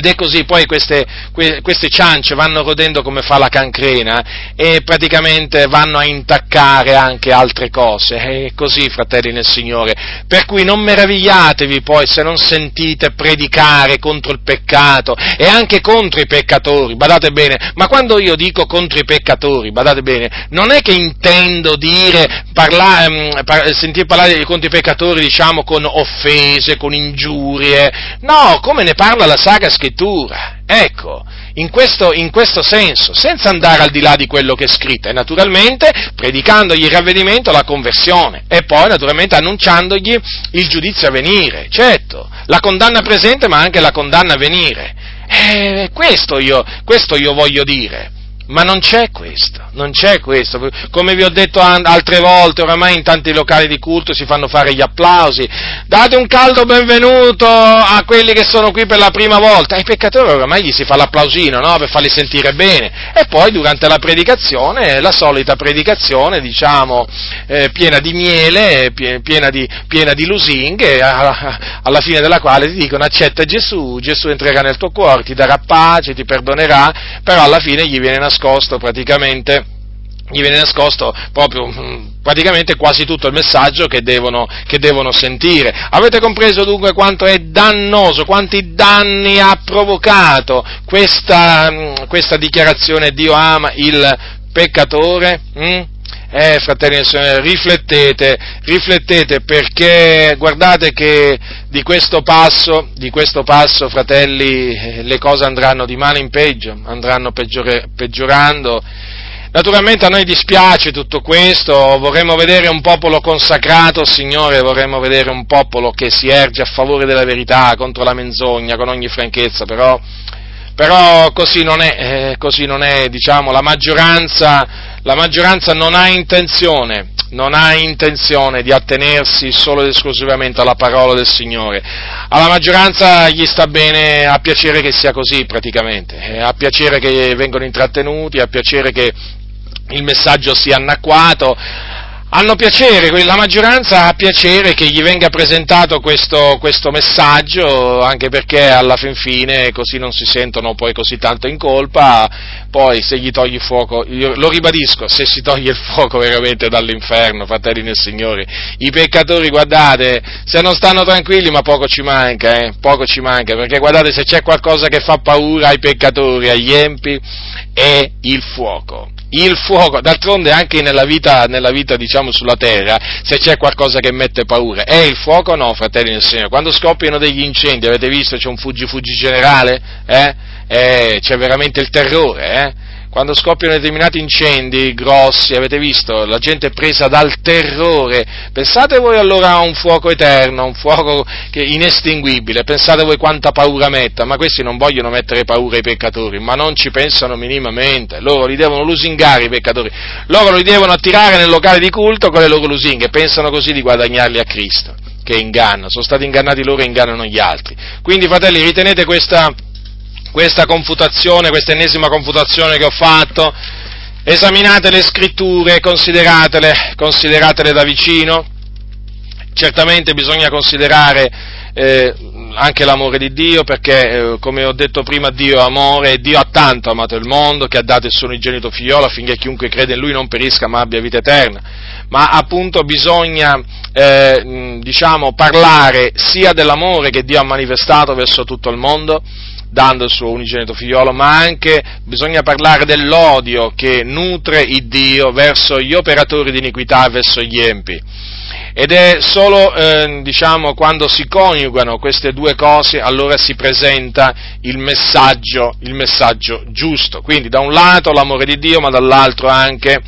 è, così, poi queste, queste, ciance vanno rodendo come fa la cancrena e praticamente vanno a intaccare anche altre cose. È così, fratelli nel Signore. Per cui non meravigliatevi poi se non sentite predicare contro il peccato e anche contro i peccatori, badate bene. Ma quando io dico contro i peccatori, badate bene, non è che intendo dire, parla, ehm, par, sentire parlare contro i peccatori, diciamo, con offese, con ingiurie. No, come ne parla la Sacra Scrittura. Ecco, in questo, in questo, senso, senza andare al di là di quello che è scritto, e naturalmente predicandogli il ravvedimento, la conversione, e poi naturalmente annunciandogli il giudizio a venire, certo, la condanna presente ma anche la condanna a venire. Eh, questo io, questo io voglio dire. Ma non c'è questo, non c'è questo. Come vi ho detto altre volte, oramai in tanti locali di culto si fanno fare gli applausi. Date un caldo benvenuto a quelli che sono qui per la prima volta. Ai peccatori oramai gli si fa l'applausino, no? Per farli sentire bene. E poi durante la predicazione, la solita predicazione, diciamo, eh, piena di miele, piena di, piena di lusinghe, alla fine della quale ti dicono accetta Gesù, Gesù entrerà nel tuo cuore, ti darà pace, ti perdonerà, però alla fine gli viene nascosto nascosto praticamente gli viene nascosto proprio mm, praticamente quasi tutto il messaggio che devono, che devono, sentire. Avete compreso dunque quanto è dannoso, quanti danni ha provocato questa, mm, questa dichiarazione Dio ama il peccatore? Mm? Eh, fratelli e sorelle, riflettete, riflettete perché guardate che di questo passo, di questo passo, fratelli, eh, le cose andranno di male in peggio, andranno peggiore, peggiorando. Naturalmente a noi dispiace tutto questo, vorremmo vedere un popolo consacrato Signore, vorremmo vedere un popolo che si erge a favore della verità, contro la menzogna, con ogni franchezza, però, però così non è, eh, così non è diciamo, la maggioranza la maggioranza non ha intenzione, non ha intenzione di attenersi solo ed esclusivamente alla parola del Signore. Alla maggioranza gli sta bene, ha piacere che sia così praticamente, ha piacere che vengano intrattenuti, ha piacere che il messaggio sia anacquato, hanno piacere, la maggioranza ha piacere che gli venga presentato questo, questo, messaggio, anche perché alla fin fine così non si sentono poi così tanto in colpa, poi se gli togli il fuoco, lo ribadisco, se si toglie il fuoco veramente dall'inferno, fratelli nel Signore, i peccatori, guardate, se non stanno tranquilli, ma poco ci manca, eh, poco ci manca, perché guardate se c'è qualcosa che fa paura ai peccatori, agli empi, è il fuoco il fuoco, d'altronde anche nella vita, nella vita, diciamo, sulla terra, se c'è qualcosa che mette paura, è il fuoco o no, fratelli del Signore? Quando scoppiano degli incendi, avete visto, c'è un fuggi-fuggi generale? Eh? Eh, c'è veramente il terrore, eh? Quando scoppiano determinati incendi grossi, avete visto, la gente è presa dal terrore. Pensate voi allora a un fuoco eterno, a un fuoco inestinguibile, pensate voi quanta paura metta, ma questi non vogliono mettere paura ai peccatori, ma non ci pensano minimamente, loro li devono lusingare i peccatori, loro li devono attirare nel locale di culto con le loro lusinghe, pensano così di guadagnarli a Cristo, che inganna, sono stati ingannati loro e ingannano gli altri. Quindi fratelli, ritenete questa questa confutazione, questa ennesima confutazione che ho fatto, esaminate le scritture, consideratele, consideratele da vicino, certamente bisogna considerare eh, anche l'amore di Dio, perché eh, come ho detto prima Dio è amore e Dio ha tanto amato il mondo che ha dato il suo unigenito figliolo affinché chiunque crede in lui non perisca ma abbia vita eterna. Ma appunto bisogna eh, diciamo, parlare sia dell'amore che Dio ha manifestato verso tutto il mondo, dando il suo unigenito figliolo, ma anche bisogna parlare dell'odio che nutre il Dio verso gli operatori di iniquità, verso gli empi. Ed è solo, eh, diciamo, quando si coniugano queste due cose, allora si presenta il messaggio, il messaggio giusto. Quindi da un lato l'amore di Dio, ma dall'altro anche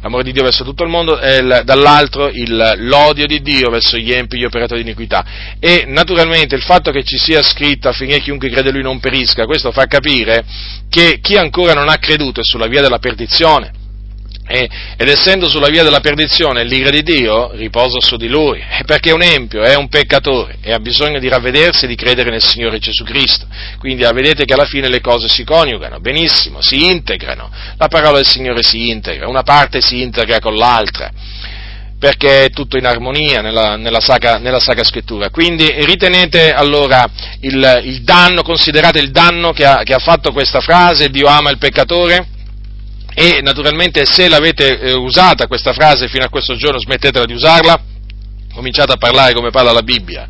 l'amore di Dio verso tutto il mondo e il, dall'altro il, l'odio di Dio verso gli empi, gli operatori di iniquità. E naturalmente il fatto che ci sia scritto affinché chiunque crede lui non perisca, questo fa capire che chi ancora non ha creduto è sulla via della perdizione e, ed essendo sulla via della perdizione l'ira di Dio riposa su di lui, perché è un empio, è un peccatore e ha bisogno di ravvedersi e di credere nel Signore Gesù Cristo. Quindi vedete che alla fine le cose si coniugano, benissimo, si integrano, la parola del Signore si integra, una parte si integra con l'altra perché è tutto in armonia nella, nella, sacra, nella sacra, scrittura. Quindi ritenete allora il, il danno, considerate il danno che ha, che ha, fatto questa frase, Dio ama il peccatore, e naturalmente se l'avete eh, usata questa frase fino a questo giorno smettetela di usarla, cominciate a parlare come parla la Bibbia.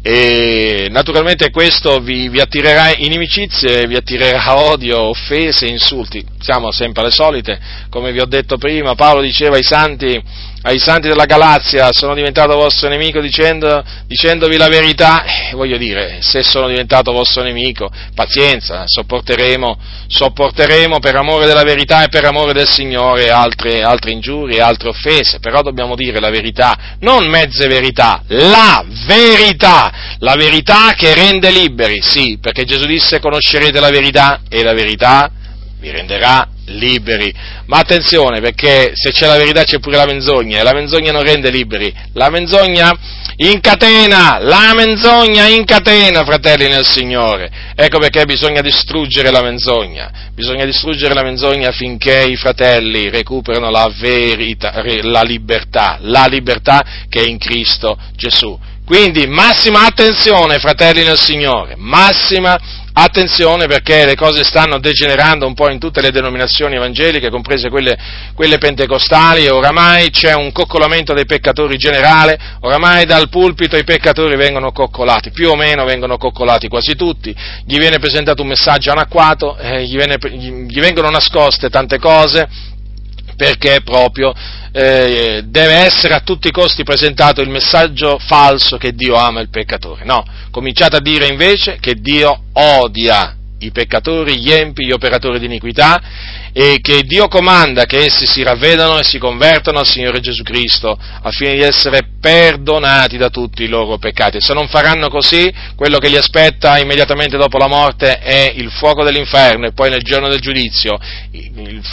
E naturalmente questo vi, vi attirerà inimicizie, vi attirerà odio, offese, insulti. Siamo sempre alle solite, come vi ho detto prima, Paolo diceva ai santi ai santi della Galazia sono diventato vostro nemico dicendo, dicendovi la verità, eh, voglio dire, se sono diventato vostro nemico, pazienza, sopporteremo, sopporteremo per amore della verità e per amore del Signore altre, altre ingiurie, altre offese, però dobbiamo dire la verità, non mezze verità, la verità, la verità che rende liberi, sì, perché Gesù disse conoscerete la verità e la verità vi renderà liberi. Ma attenzione, perché se c'è la verità c'è pure la menzogna, e la menzogna non rende liberi. La menzogna incatena, la menzogna incatena, fratelli nel Signore. Ecco perché bisogna distruggere la menzogna. Bisogna distruggere la menzogna affinché i fratelli recuperino la verità, la libertà, la libertà che è in Cristo Gesù. Quindi massima attenzione, fratelli nel Signore, massima attenzione Attenzione perché le cose stanno degenerando un po' in tutte le denominazioni evangeliche, comprese quelle, quelle pentecostali, e oramai c'è un coccolamento dei peccatori generale, oramai dal pulpito i peccatori vengono coccolati, più o meno vengono coccolati quasi tutti, gli viene presentato un messaggio anacquato, eh, gli, viene, gli vengono nascoste tante cose, perché proprio eh, deve essere a tutti i costi presentato il messaggio falso che Dio ama il peccatore. No, cominciate a dire invece che Dio odia i peccatori, gli empi, gli operatori di iniquità e che Dio comanda che essi si ravvedano e si convertano al Signore Gesù Cristo affinché di essere perdonati da tutti i loro peccati. Se non faranno così, quello che li aspetta immediatamente dopo la morte è il fuoco dell'inferno e poi nel giorno del giudizio,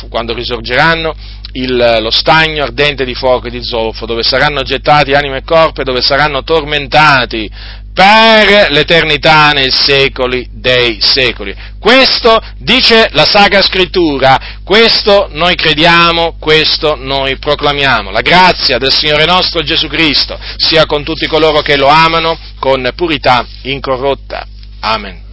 quando risorgeranno, il, lo stagno ardente di fuoco e di zolfo, dove saranno gettati anima e corpo e dove saranno tormentati per l'eternità nei secoli dei secoli. Questo dice la Sacra Scrittura, questo noi crediamo, questo noi proclamiamo. La grazia del Signore nostro Gesù Cristo sia con tutti coloro che lo amano con purità incorrotta. Amen.